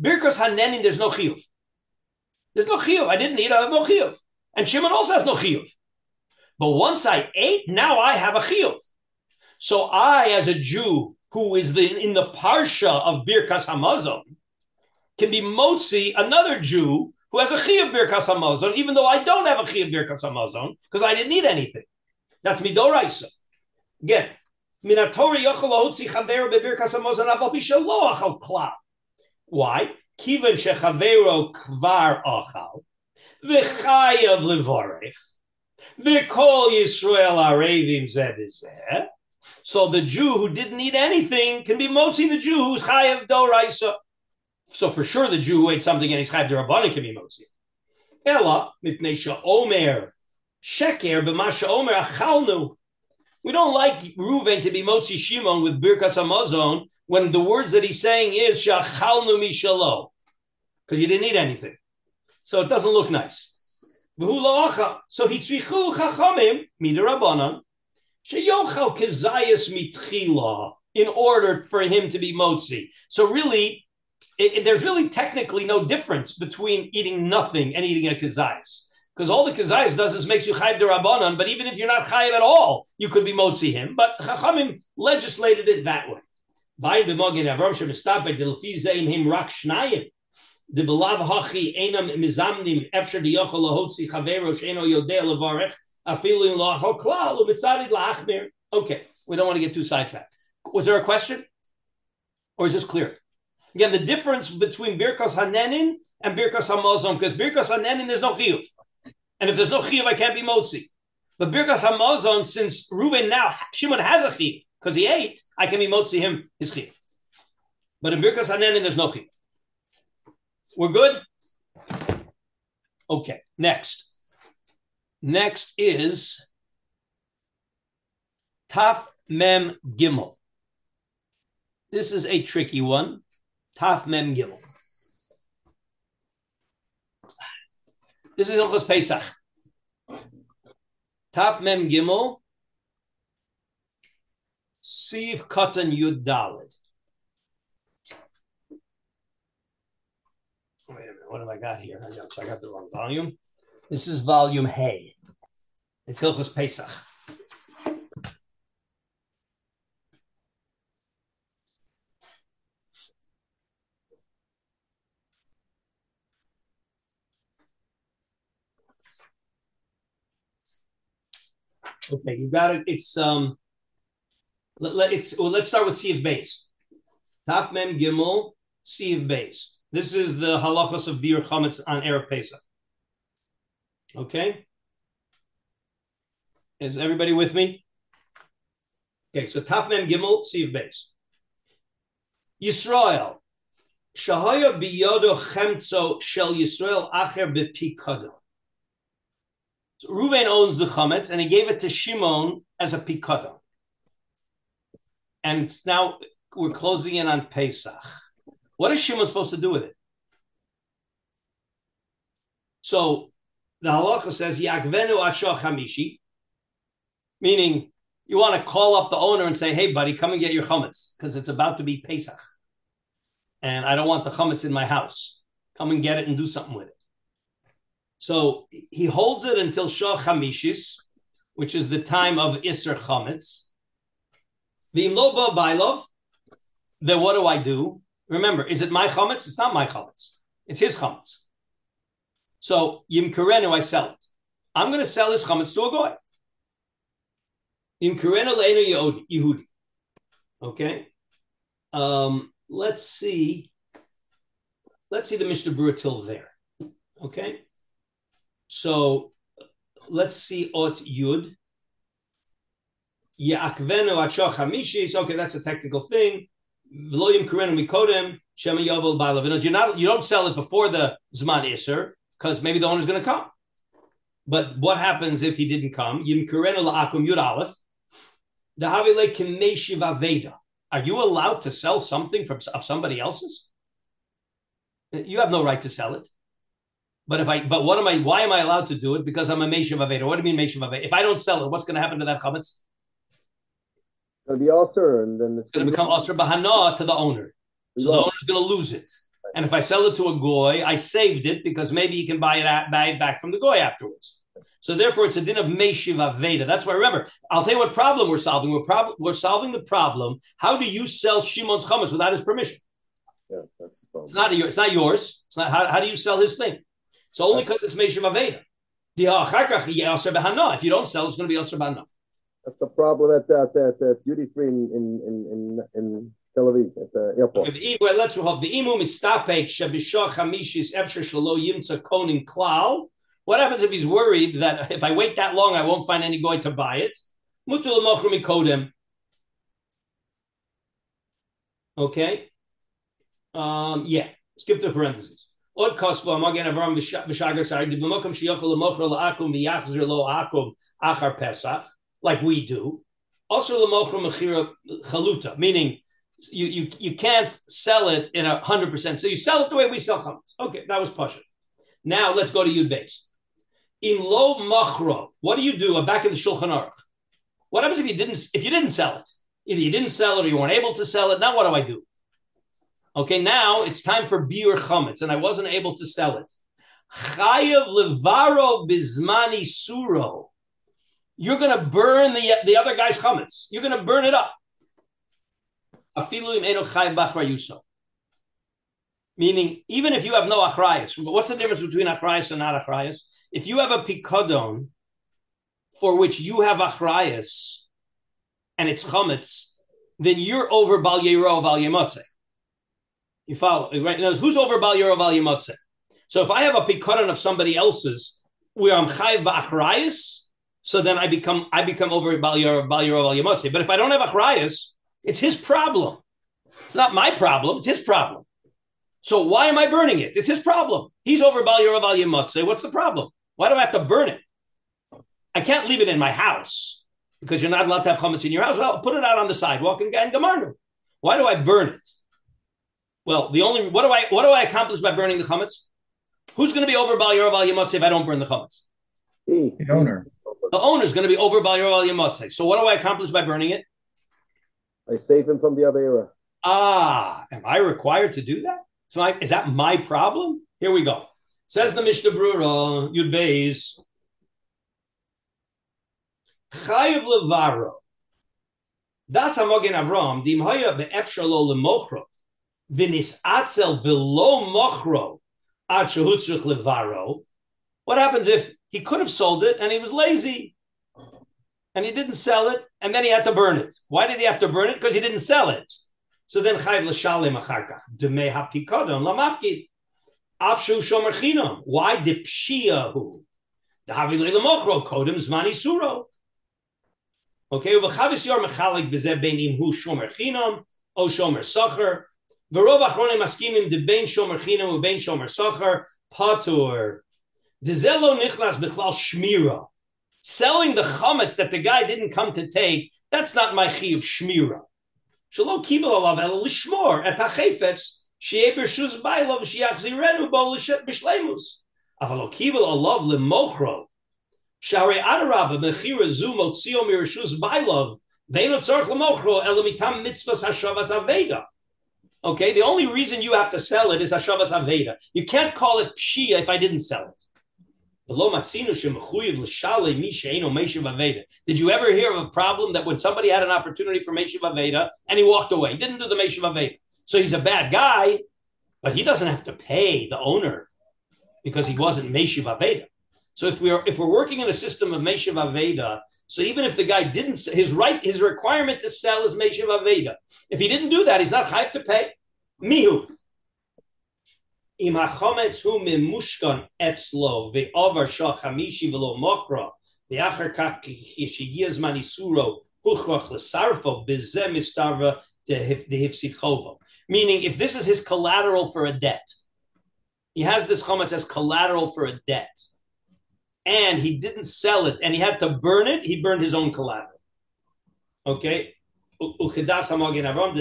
Speaker 1: Birkas Hanenin, there's no chiyuv. There's no chiyuv. I didn't eat, I have no chiyuv. And Shimon also has no chiyuv. But once I ate, now I have a chiyuv. So I, as a Jew who is the, in the parsha of Birkas Hamazon, can be motzi another Jew who has a chiyuv Birkas Hamazon, even though I don't have a chiyuv Birkas Hamazon because I didn't eat anything. That's midoraisa. Again, minatori yochel lahotzi chaver bebirkas hamazon aval pisha lo achal klal. Why? Kivan shechavero kvar achal v'chayav levorech v'kol Yisrael arevim zeh. So the Jew who didn't eat anything can be motzi the Jew who's chayav doraisa. So for sure, the Jew who ate something and he's chayav derabbanan can be motzi. Ella mipnei she'omer sheker b'ma she'omer achalnu. We don't like Reuven to be Motzi Shimon with Birkas Hamazon when the words that he's saying is Shachalnu Mishalo, because you didn't eat anything. So it doesn't look nice. So he tzrichu chachamim midirabanan sheyochal kezayis mitchila in order for him to be motzi. So really, it, it, there's really technically no difference between eating nothing and eating a kezayis. Because all the kezayis does is makes you chayiv derabanan, but even if you're not chayiv at all, you could be motzi him. But chachamim legislated it that way. The mizamnim. Okay, we don't want to get too sidetracked. Was there a question, or is this clear? Again, the difference between birkas hanenin and birkas hamazon, because birkas hanenin there's no chiyuv, and if there's no chiyuv, I can't be motzi. But birkas hamazon, since Reuven now Shimon has a chiyuv because he ate, I can be motzi him his chiyuv. But in birkas hanenin there's no chiyuv. We're good? Okay, next. Next is Taf Mem Gimel. This is a tricky one. Taf Mem Gimel. This is Ilchos Pesach. Taf Mem Gimel. Siv Katan Yud Dalid. Wait a minute, what have I got here? I got, I got the wrong volume. This is volume Hay. It's Hilchos Pesach. Okay, you got it. It's um, let, let, it's well. Let's start with Sif Beis. Taf Mem Gimel Sif Beis. This is the halachas of Bir Chametz on Erev Pesach. Okay. Is everybody with me? Okay, so Taf Mem Gimel Sif Beis. Yisrael. Shahaya biyodo chemtzo shel Yisrael acher bepikado. So owns the chametz, and he gave it to Shimon as a pikado. And it's now we're closing in on Pesach. What is Shimon supposed to do with it? So the halacha says Yakvenu Asha Chamishi, meaning you want to call up the owner and say, "Hey, buddy, come and get your chametz because it's about to be Pesach, and I don't want the chametz in my house. Come and get it and do something with it." So he holds it until Shah Chamishis, which is the time of Isser Chametz. V'imloba Bailov, then what do I do? Remember, is it my chametz? It's not my chametz. It's his chametz. So yimkarenu, I sell it. I'm going to sell his chametz to a goy. Yimkarenu leinu Yehudi. Okay. Um, let's see. Let's see the Mishnah Berurah till there. Okay. So let's see Ot Yud. Ya'akvenu achoch hamishis. Okay, that's a technical thing. V'loyim kurenu mikodem shema yovel ba'alav. You're not, you don't sell it before the zman iser because maybe the owner's going to come. But what happens if he didn't come? Yim kurenu la'akum yud aleph. Dahavile kimeshiv aveda. Are you allowed to sell something from of somebody else's? You have no right to sell it. But if I, but what am I? Why am I allowed to do it? Because I'm a Meshiv Aveda. What do you mean Meshiv Aveda? If I don't sell it, what's going to happen to that chametz?
Speaker 4: It'll be Aser, and then it's
Speaker 1: going to become Aser Bahana to the owner. So the owner's going to lose it. And if I sell it to a goy, I saved it because maybe he can buy it, at, buy it back from the goy afterwards. So therefore, it's a din of Meshiv Aveda. That's why remember. I'll tell you what problem we're solving. We're prob- we're solving the problem. How do you sell Shimon's chametz without his permission?
Speaker 4: Yeah, that's the problem.
Speaker 1: It's not your, It's not yours. It's not. How, how do you sell his thing? It's only because it's Meshiv Aveda. The achar kach yeh Aser Bahana. If you don't sell, it's going to be Aser Bahana.
Speaker 4: That's the problem at that that, that duty free in in in in, in Tel Aviv at the airport.
Speaker 1: Okay, well, let's have the imu mistapek shabishah chamishis efsher shalo yimtza konin klal. What happens if he's worried that if I wait that long, I won't find any guy to buy it? Mutul mochrim kodem. Okay. Um, yeah. Skip the parentheses. B'mokom sheyochel lemochel la'akum v'yachzer lo akum achar Pesach, like we do. Also lemochel mechira chaluta, meaning you, you you can't sell it in a hundred percent. So you sell it the way we sell chametz. Okay, that was pasha. Now let's go to Yud Beis. In lo machro, what do you do? I'm back in the Shulchan Aruch. What happens if you didn't if you didn't sell it? Either you didn't sell it or you weren't able to sell it. Now what do I do? Okay, now it's time for biur chametz, and I wasn't able to sell it. Chayav levaro bizmani suro. You're going to burn the the other guy's chametz. You're going to burn it up. Meaning, even if you have no achrayas, what's the difference between achrayas and not achrayas? If you have a pikadon for which you have achrayas and it's chametz, then you're over bal yero val yemotze. You follow, right? Now, who's over bal yero val yemotze? So if I have a pikadon of somebody else's where I'm chayiv ba'achrayas, so then I become I become over bal yero val yero val yemotze. But if I don't have achrayas, it's his problem. It's not my problem. It's his problem. So why am I burning it? It's his problem. He's over Bal Yerav Yemotze. What's the problem? Why do I have to burn it? I can't leave it in my house because you're not allowed to have chametz in your house. Well, put it out on the sidewalk and, and gamarnu. Why do I burn it? Well, the only what do I what do I accomplish by burning the chametz? Who's going to be over Bal Yerav Yemotze if I don't burn the chametz?
Speaker 3: The owner.
Speaker 1: The owner is going to be over Bal Yerav Yemotze. So what do I accomplish by burning it?
Speaker 4: I save him from the Avera.
Speaker 1: Ah, am I required to do that? So I, is that my problem? Here we go. Says the Mishnah Brura, Yud Beis. Chayiv levaro. Das hamogen Avram, dim hoya be'efshalo lemochro, v'nis atzel v'lo mochro, ad shehutzrich levaro. What happens if he could have sold it and he was lazy? And he didn't sell it, and then he had to burn it. Why did he have to burn it? Because he didn't sell it. So then chayv l'shalem achar kach demei hapikodon lamafkid afshu shomer chinam. Why dipshiahu? Davi lemochro kodem zmani suro. Okay, uvachavis yor mechalik bezeh beinim hu shomer chinam o shomer sacher. V'rov achronim maskimim de bein shomer chinam u bein shomer sacher patur. Dezelo nichlas bechlal shmira. Selling the chametz that the guy didn't come to take, that's not my chi of shmira. Shalom kibel alav el lishmor et hachefetz shi'e bershus bailov shiachzirenu bo b'shleimus. Aval lo kibel alav lemochro. Shari adarava mechira zu motzio mirshus bailov. Veino tzorch lemochro elamitam mitzvahs hashavas aveda. Okay, the only reason you have to sell it is hashavas aveda. You can't call it pshia if I didn't sell it. Did you ever hear of a problem that when somebody had an opportunity for Meshiv Aveda and he walked away, he didn't do the Meshiv Aveda? So he's a bad guy, but he doesn't have to pay the owner because he wasn't Meshiv Aveda. So if we're if we're working in a system of Meshiv Aveda, so even if the guy didn't, his right, his requirement to sell is Meshiv Aveda. If he didn't do that, he's not chayv to pay. Mihu. Im hachometz hu mimushkan etzlo ve'ovar shal chamishi v'lo mochra ve'achar kach yishiyaz manisuro huchrach l'sarfo bizeh mistarva dehifsichova. Meaning, if this is his collateral for a debt, he has this chometz as collateral for a debt and he didn't sell it, and he had to burn it, he burned his own collateral. Okay? Uchedas hamogin avram,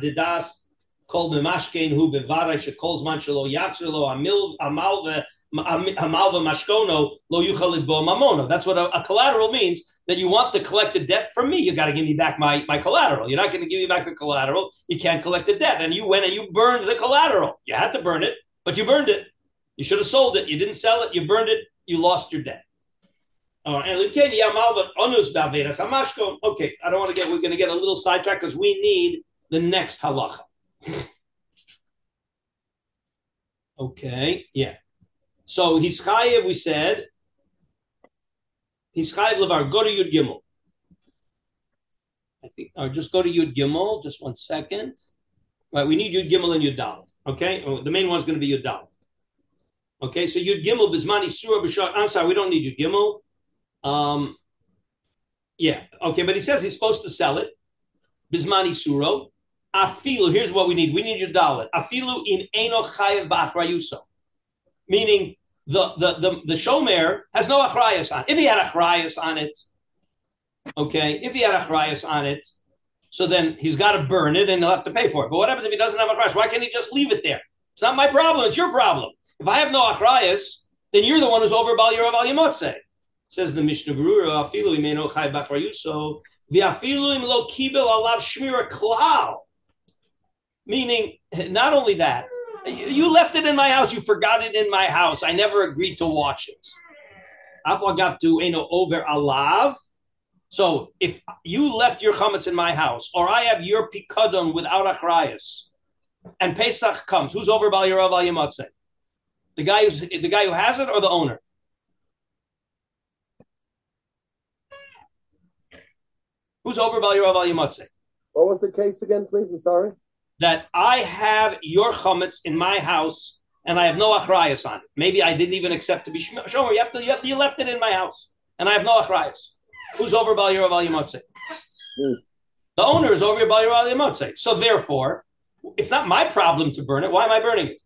Speaker 1: the das kol memashkein hu bevaray shekol zman shelo yatzer lo amalve mashkono lo yuchal bo mamono. That's what a, a, collateral means. That you want to collect the debt from me, you got to give me back my, my collateral. You're not going to give me back the collateral. You can't collect the debt. And you went and you burned the collateral. You had to burn it, but you burned it. You should have sold it. You didn't sell it. You burned it. You lost your debt. Okay, I don't want to get. We're going to get a little sidetracked because we need the next halacha. (laughs) Okay, yeah. So he's chayiv, we said. He's chayiv levar. Go to Yud Gimel. I think, or just go to Yud Gimel. Just one second. Right, we need Yud Gimel and Yud Dal. Okay, oh, the main one's going to be Yud Dal. Okay, so Yud Gimel bismani surah b'shar. I'm sorry, we don't need Yud Gimel. Um, yeah, okay, but he says he's supposed to sell it. Bismani surah. Afilu, here's what we need. We need your dalit. Afilu in eno chayev meaning the the the, the shomer has no achrayas on. it. If he had achrayas on it, okay, if he had achrayas on it, so then he's got to burn it and he'll have to pay for it. But what happens if he doesn't have achrayas? Why can't he just leave it there? It's not my problem. It's your problem. If I have no achrayas, then you're the one who's over bal yirav al Says the Mishnah Berurah, afilu imeno chay bachrayuso, v'afilu im lo kibel alav shmira klal. Meaning, not only that, you left it in my house. You forgot it in my house. I never agreed to watch it. Afagavtu eno over alav. So if you left your chametz in my house, or I have your pikadon without achrayas, and Pesach comes, who's over bal yirav al The guy who's the guy who has it, or the owner? Who's over bal yirav al
Speaker 4: What was the case again, please? I'm sorry
Speaker 1: that I have your chametz in my house and I have no achrayas on it. Maybe I didn't even accept to be shomer. You have to. You, left it in my house, and I have no achrayas. Who's over bal yirav mm. The owner is over bal yirav So therefore, it's not my problem to burn it. Why am I burning it?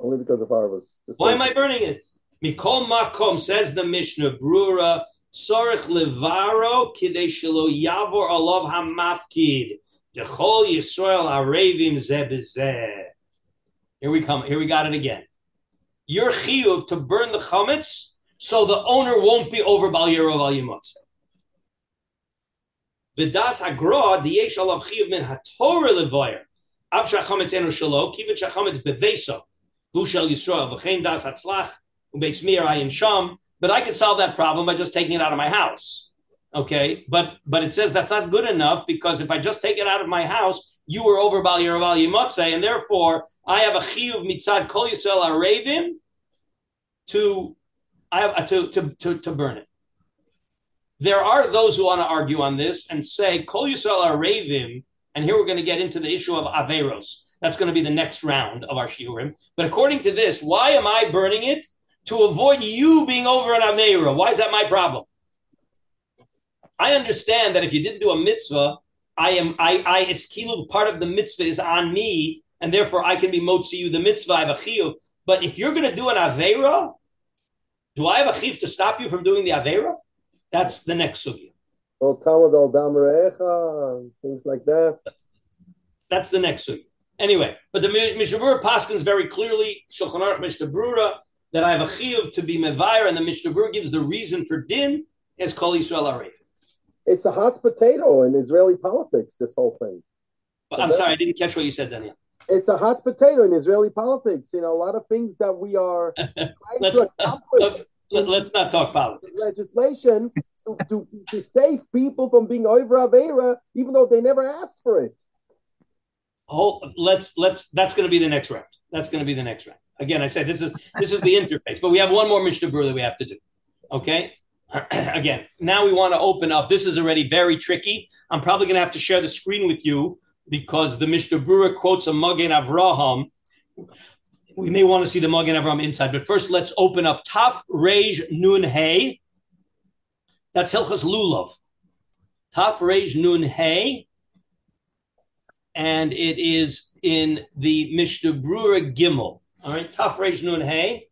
Speaker 4: Only because the fire was.
Speaker 1: Why am I burning it? Mikol makom says the Mishnah Brura. Sorich levaro kidei shelo yavor alav hamafkid. Dechol Yisrael Arevim Zebizeh. Here we come. Here we got it again. Your chiyuv to burn the chametz so the owner won't be over bal yirov al yimotze. V'das hagra diyesh alav chiyuv min hatorah levoyer. Av shachametz enu shalo kivit shachametz beveso. Hu shel Yisrael v'chein das ubeis mir ayin sham. But I could solve that problem by just taking it out of my house. Okay, but but it says that's not good enough because if I just take it out of my house, you were over Bal Yeraval Yimotze, and therefore I have a chiyuv mitzad kol yisrael aravim to I have to, to to to burn it. There are those who want to argue on this and say kol yisrael aravim, and here we're going to get into the issue of averos. That's going to be the next round of our shiurim. But according to this, why am I burning it? To avoid you being over an avera. Why is that my problem? I understand that if you didn't do a mitzvah, I am I I it's kilu part of the mitzvah is on me, and therefore I can be motzi you the mitzvah. I have a chiyuv. But if you're going to do an avera, do I have a chiyuv to stop you from doing the avera? That's the next sugya.
Speaker 4: Or al things like that.
Speaker 1: That's the next sugya. Anyway, but the Mishnah Paskins very clearly Shulchan Aruch that I have a chiyuv to be mevayer, and the Mishnah gives the reason for din as Kol Yisrael
Speaker 4: it's a hot potato in Israeli politics. This whole thing.
Speaker 1: I'm sorry, I didn't catch what you said, Daniel.
Speaker 4: It's a hot potato in Israeli politics. You know, a lot of things that we are (laughs)
Speaker 1: let's, to accomplish. (laughs) let's not talk politics.
Speaker 4: Legislation to, to, to, save people from being over Avera, even though they never asked for it.
Speaker 1: Oh, let's let's. That's going to be the next round. That's going to be the next round. Again, I said this is this is the (laughs) interface, but we have one more Mishnah Brura that we have to do. Okay, (clears throat) again, now we want to open up. This is already very tricky. I'm probably going to have to share the screen with you because the Mishnah Brura quotes a Magen Avraham. We may want to see the Magen Avraham inside, but first let's open up Taf Reish Nun Hey. That's Hilchas Lulav. Taf Reish Nun Hey. And it is in the Mishnah Gimel. All right, Taf Reish Nun Hey.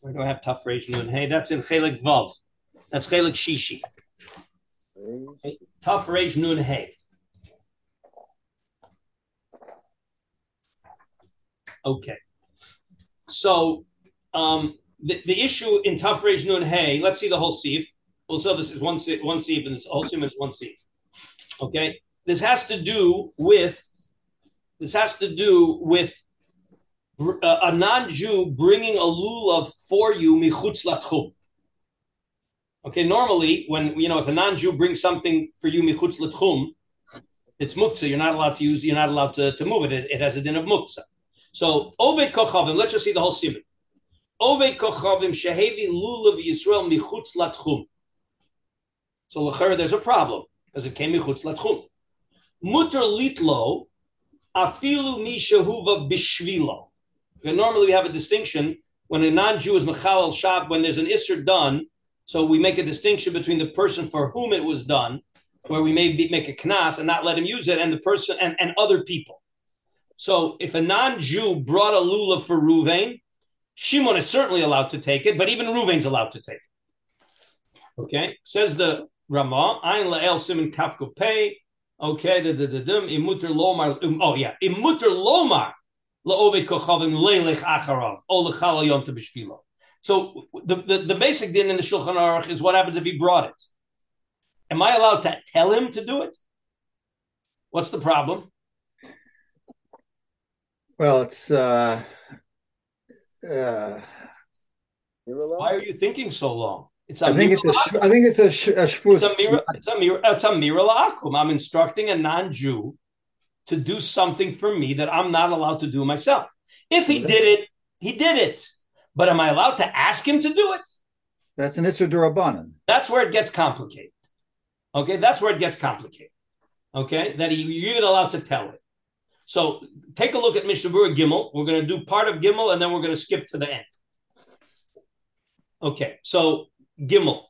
Speaker 1: Where do I have Taf Reish Nun Hey? That's in Chelik Vav. That's Chelik Shishi. Taf Reish Nun Hey. Okay. So um, the, the issue in Taf Reish Nun Hey, let's see the whole sieve. Well, so this is one one sieve, and this whole sieve is one sieve. Okay. This has to do with this has to do with uh, a non-Jew bringing a lulav for you michutz latchum. Okay, normally when you know if a non-Jew brings something for you michutz l'tchum, it's muktzah. You're not allowed to use. You're not allowed to, to move it. it. it. has a din of muktzah. So oved kochavim. Let's just see the whole simon. Oved kochavim shehevi lulav Yisrael michutz latchum. So there's a problem because it came michutz l'tchum. Mutter litlo afilu mishahuva bishvilo. Normally we have a distinction when a non-Jew is mechal shab when there's an isser done so we make a distinction between the person for whom it was done, where we may be, make a knas and not let him use it, and the person and, and other people. So if a non-Jew brought a lulav for Ruvain, Shimon is certainly allowed to take it, but even Ruvain's allowed to take it. Okay, says the Ramah, Ein La'el Simon Kafko Pei. Okay, the the the dum imuter lomar. um, Oh yeah, imuter lomar laove kochavim leilech acharav olechal yonta b'shvilo. So the, the the basic din in the Shulchan Aruch is what happens if he brought it. Am I allowed to tell him to do it? What's the problem?
Speaker 3: Well, it's uh, uh,
Speaker 1: Why are you thinking so long? It's a
Speaker 3: I think it's a, I think it's a, sh- a shvus.
Speaker 1: It's a mira. It's a mira. It's a la'akum. I'm instructing a non-Jew to do something for me that I'm not allowed to do myself. If he did it, he did it. But am I allowed to ask him to do it?
Speaker 3: That's an Isser Durabanan.
Speaker 1: That's where it gets complicated. Okay, that's where it gets complicated. Okay, that he, you're allowed to tell it. So take a look at Mishnah Gimel. We're going to do part of Gimel and then we're going to skip to the end. Okay, so Gimel.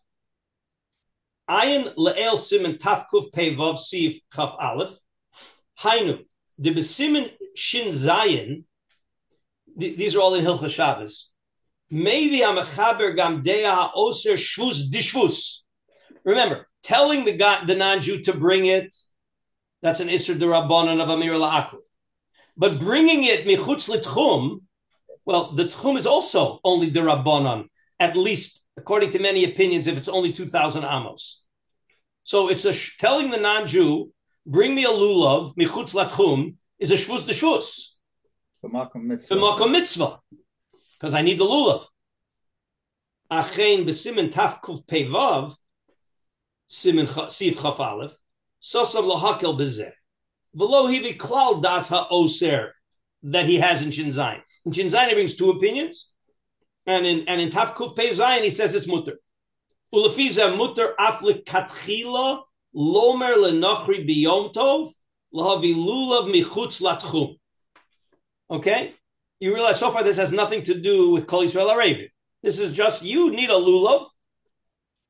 Speaker 1: Ayin le'el simen tafkuf pevav sif chaf aleph. Hainu de besimen shin zayin. These are all in Hilchah Shabbos. Maybe I'm a chaber gam dea oser shvus dishvus. Remember, telling the guy, the non-Jew to bring it, that's an isser derabbanon of amir la'akum. But bringing it michutz l'tchum, well, the tchum is also only derabbanon, at least according to many opinions, if it's only 2,000 amos. So it's a sh- telling the non-Jew, bring me a lulav, michutz l'tchum, is a d'shvus,
Speaker 3: B'makom mitzvah.
Speaker 1: b'makom mitzvah, because I need the lulav. Achein b'simen tafkuf pevav, simen sif chaf aleph, sosam lahakel bezeh. V'lo hivi klal das ha'oser that he has in Shin Zayin. In Shin Zayin, he brings two opinions, and in and in Tafkuf Pei Zayin, he says it's mutter. Ulefiza mutter aflik katchila lomer lenochri biyom tov lahavi lulav michutz latchum. Okay, you realize so far this has nothing to do with Kol Yisrael Aravi. This is just you need a lulav.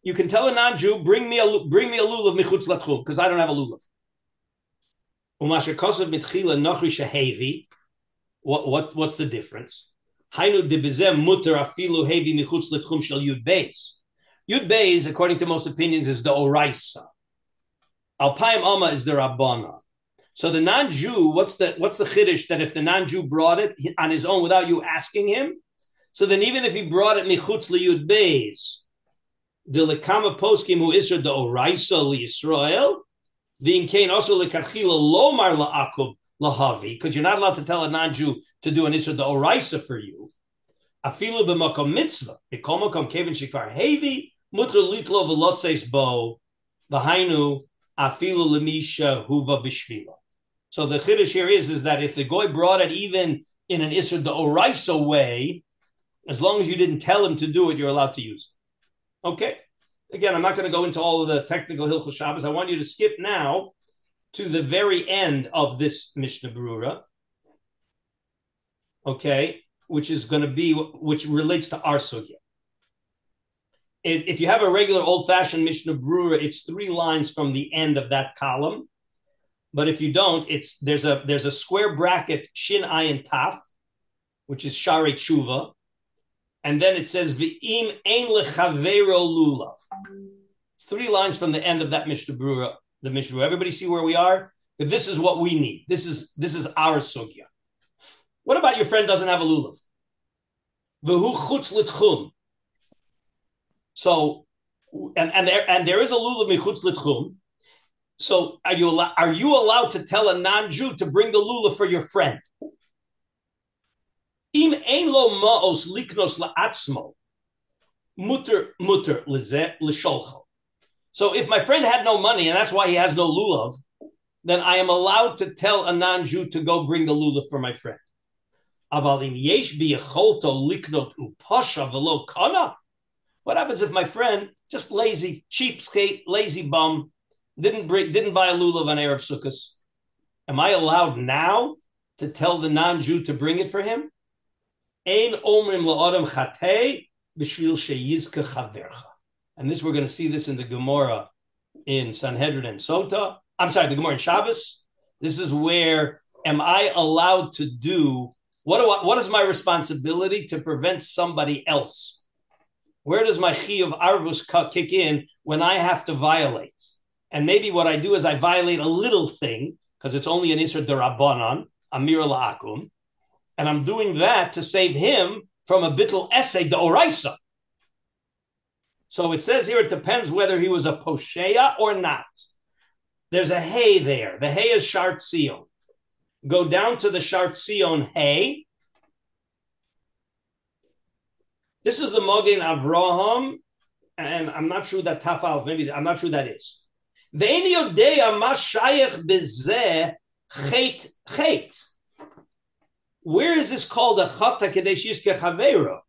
Speaker 1: You can tell a non-Jew, bring me a bring me a lulav michutz latchum because I don't have a lulav. Umasher mitchila nochri shehevi. What what what's the difference? Hainu de bezem mutter afilu hevi michutz letchum shel yud beis. Yud beis, according to most opinions, is the oraisa. Alpaim Alma is the rabbana. So the non-Jew, what's the what's the chiddush that if the non-Jew brought it on his own without you asking him, so then even if he brought it michutz liyud beis, the lekama poskim who isra the oraisa li Yisrael, the inkain also lekachila lomar la'akub lahavi, because you're not allowed to tell a non-Jew to do an isra the oraisa for you. Afilu b'makom mitzvah, b'kol kevin shikvar hevi mutter litlo v'lotzeis bo v'hainu afilu lemisha huva b'shvila. So the chiddush here is, is that if the goy brought it even in an isra the oraisa way, as long as you didn't tell him to do it, you're allowed to use it. Okay. Again, I'm not going to go into all of the technical Hilchot Shabbos. I want you to skip now to the very end of this Mishnah Brura. Okay, which is going to be which relates to our sugya. If, you have a regular old-fashioned Mishnah Brura, it's three lines from the end of that column. But if you don't, it's there's a there's a square bracket shin ayin taf, which is share tshuva, and then it says v'im ein lechavero lulav. It's three lines from the end of that Mishnah Brura. The Mishnah. Everybody see where we are? This is what we need. This is this is our sugya. What about your friend doesn't have a lulav? V'hu chutz litchum. So, and and there and there is a lulav michutz litchum. So are you are you allowed to tell a non-Jew to bring the lulav for your friend? Im ein lo ma'os liknos la'atzmo, mutter mutter. So if my friend had no money and that's why he has no lulav, then I am allowed to tell a non-Jew to go bring the lulav for my friend. What happens if my friend just lazy, cheapskate, lazy bum, didn't bring, didn't buy a lulav on erev sukkahs? Am I allowed now to tell the non-Jew to bring it for him? And this we're going to see this in the Gemara in Sanhedrin and Sota. I'm sorry, the Gemara in Shabbos. This is where am I allowed to do What do I, what is my responsibility to prevent somebody else? Where does my chi of arvus kick in when I have to violate? And maybe what I do is I violate a little thing because it's only an isra derabanan, amir la'akum, and I'm doing that to save him from a bittel essay oraisa. So it says here it depends whether he was a poshea or not. There's a hay there. The hay is shart sion. Go down to the shart sion hay. This is the Mogen Avraham, and I'm not sure that Tafal, maybe I'm not sure that is. Where is this called a chata kadesh yizke chavera?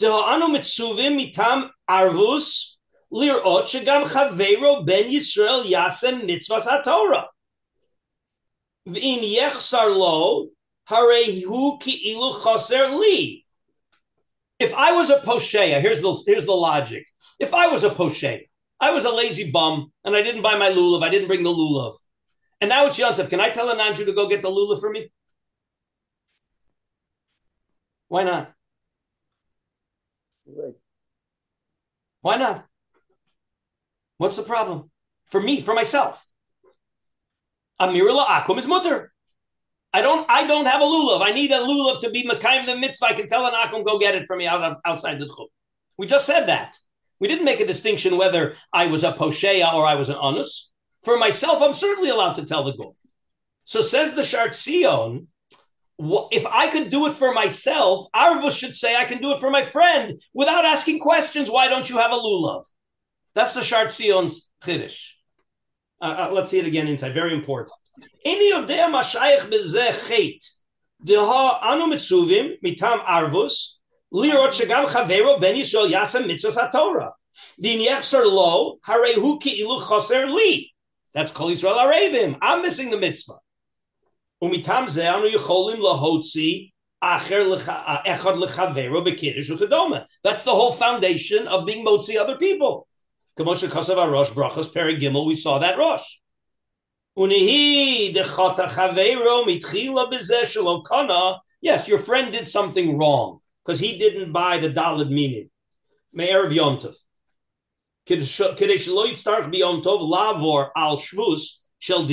Speaker 1: De'anu mitzuvim mitam arvus lirot shegam chavero ben Yisrael yasem mitzvahs haTorah. V'im yechsar lo ki'ilu chaser li. If I was a poshea, here's the here's the logic. If I was a poshea, I was a lazy bum and I didn't buy my lulav. I didn't bring the lulav. And now it's Yontav. Can I tell a nanju to go get the lulav for me? Why not? Why not? What's the problem? For me, for myself. Amirula akum ah, is mutter. I don't I don't have a lulav. I need a lulav to be Makayim the mitzvah. I can tell an akum go get it for me out of outside the chum. We just said that. We didn't make a distinction whether I was a poshea or I was an anus. For myself, I'm certainly allowed to tell the goal. So says the Shart Sion, if I could do it for myself, Arvus should say I can do it for my friend without asking questions. Why don't you have a lulav? That's the Shart Sion's chiddush. Uh, uh, let's see it again inside. Very important. Any of them mashayich bezeh chet. Deha anu mitzuvim mitam arvus lirot shagam chavero ben yisrael yasem mitzvahs haTorah. Din lo harehu ki ilu chaser li. That's kol Yisrael arevim. I'm missing the mitzvah. Umitam ze anu yicholim lahotzi uchadoma. That's the whole foundation of being motzi other people. Kamosha Kasav Rosh Brachos Peri Gimel, we saw that Rosh. Unihi chaveiro mitchila. Yes, your friend did something wrong because he didn't buy the Dalid meaning. Me'er Yontov. Yitztarch biyontov lavor al shel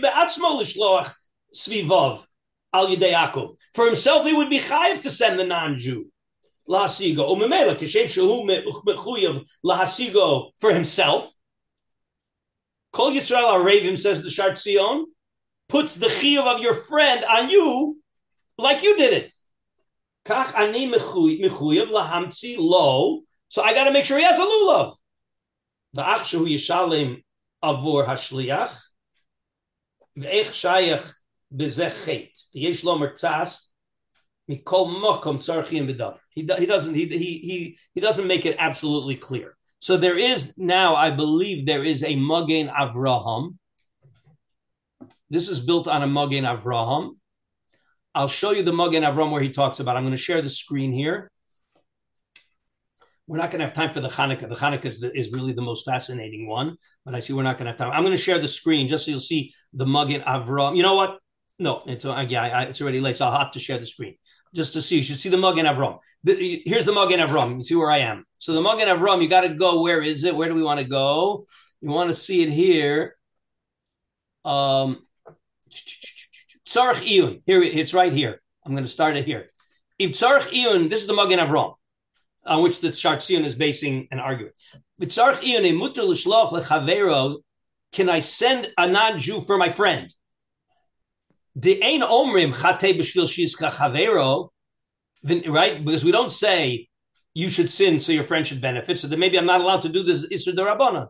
Speaker 1: be'atzmo l'shloach svivav al For himself, he would be chayiv to send the non-Jew lahasigo. Umemela kishem shehu mechuyev lahasigo for himself. Kol Yisrael Aravim says the Shart Sion puts the chiyuv of your friend on you, like you did it. Kach ani mechuyev lahamtzi lo. So I got to make sure he has a lulav. The achshu yishalim avor hashliach. Ve'ech shayach bezechet. Yesh lo mertzas He doesn't he he he doesn't make it absolutely clear. So there is now, I believe, there is a Magen Avraham. This is built on a Magen Avraham. I'll show you the Magen Avraham where he talks about. I'm going to share the screen here. We're not going to have time for the Hanukkah. The Hanukkah is, the, is really the most fascinating one, but I see we're not going to have time. I'm going to share the screen just so you'll see the Magen Avraham. You know what? No, it's uh, yeah, I, it's already late, so I'll have to share the screen just to see. You should see the Magen Avram. The, here's the mug Magen Avram. You see where I am. So the mug Magen Avram, you got to go. Where is it? Where do we want to go? You want to see it here. Um, Tzarech Iyun. Here it's right here. I'm going to start it here. If Tzarech Iyun, this is the mug Magen Avram, on which the Shartzion is basing an argument. Tzarech Iyun, mutter l'shloch. Can I send a non-Jew for my friend? The ain omrim chate b'shvil shizka chavero, right? Because we don't say you should sin so your friend should benefit. So then maybe I'm not allowed to do this isur derabana.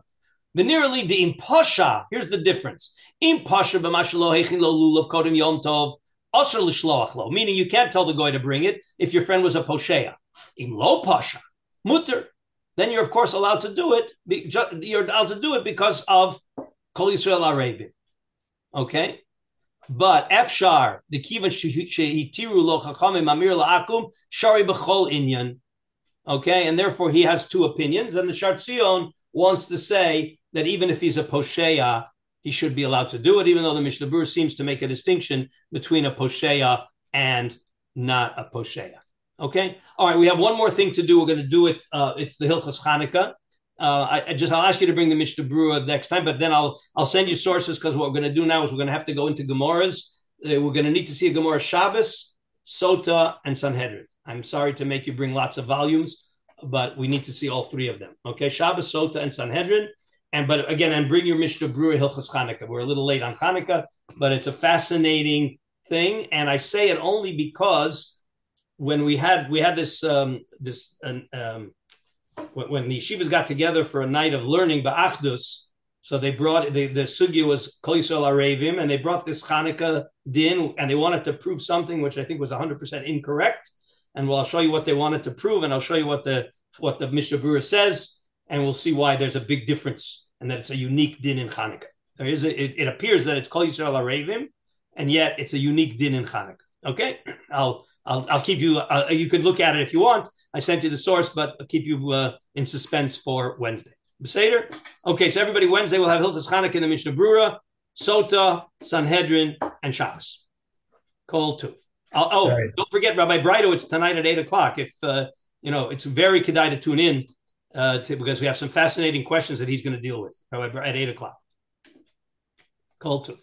Speaker 1: The nearly the impasha. Here's the difference. Impasha b'mashalo hechin lo lulav kodim yom tov asr l'shloach lo. Meaning you can't tell the guy to bring it if your friend was a poshea. In lo pasha mutter. Then you're of course allowed to do it. You're allowed to do it because of kol yisrael arevim. Okay. But Efshar, the Kivan Shehitiru lo chachamim amir la'akum, shari b'chol inyan. Okay, and therefore he has two opinions, and the Shartzion wants to say that even if he's a poshea, he should be allowed to do it, even though the Mishnah Berurah seems to make a distinction between a posheya and not a posheya. Okay. All right. We have one more thing to do. We're going to do it. Uh, it's the Hilchas Chanukah. Uh, I, I, just I'll ask you to bring the Mishnah Berurah next time, but then I'll I'll send you sources because what we're going to do now is we're going to have to go into Gemaras. Uh, we're going to need to see a Gemara Shabbos, Sota, and Sanhedrin. I'm sorry to make you bring lots of volumes, but we need to see all three of them. Okay, Shabbos, Sota, and Sanhedrin. And but again, and bring your Mishnah Berurah Hilchas Chanukah. We're a little late on Chanukah, but it's a fascinating thing, and I say it only because when we had we had this um, this um, when the yeshivas got together for a night of learning ba'achdus, so they brought the the sugya was Kol Arevim, and they brought this Hanukkah din, and they wanted to prove something which I think was 100 percent incorrect. And well, I'll show you what they wanted to prove, and I'll show you what the what the Mishnah Berurah says, and we'll see why there's a big difference and that it's a unique din in Hanukkah. There is a, it, it appears that it's Kol Yisrael Arevim, and yet it's a unique din in Hanukkah. Okay, I'll I'll, I'll keep you. Uh, you could look at it if you want. I sent you the source, but I'll keep you uh, in suspense for Wednesday. Beseder? Okay, so everybody, Wednesday we'll have Hilchas Chanukah in the Mishnah Berurah, Sota, Sanhedrin, and Shabbos. Kol Tuv. oh, right. don't forget Rabbi Brido. It's tonight at eight o'clock. If uh, you know, it's very kedai to tune in uh, to, because we have some fascinating questions that he's going to deal with at eight o'clock. Kol Tuv.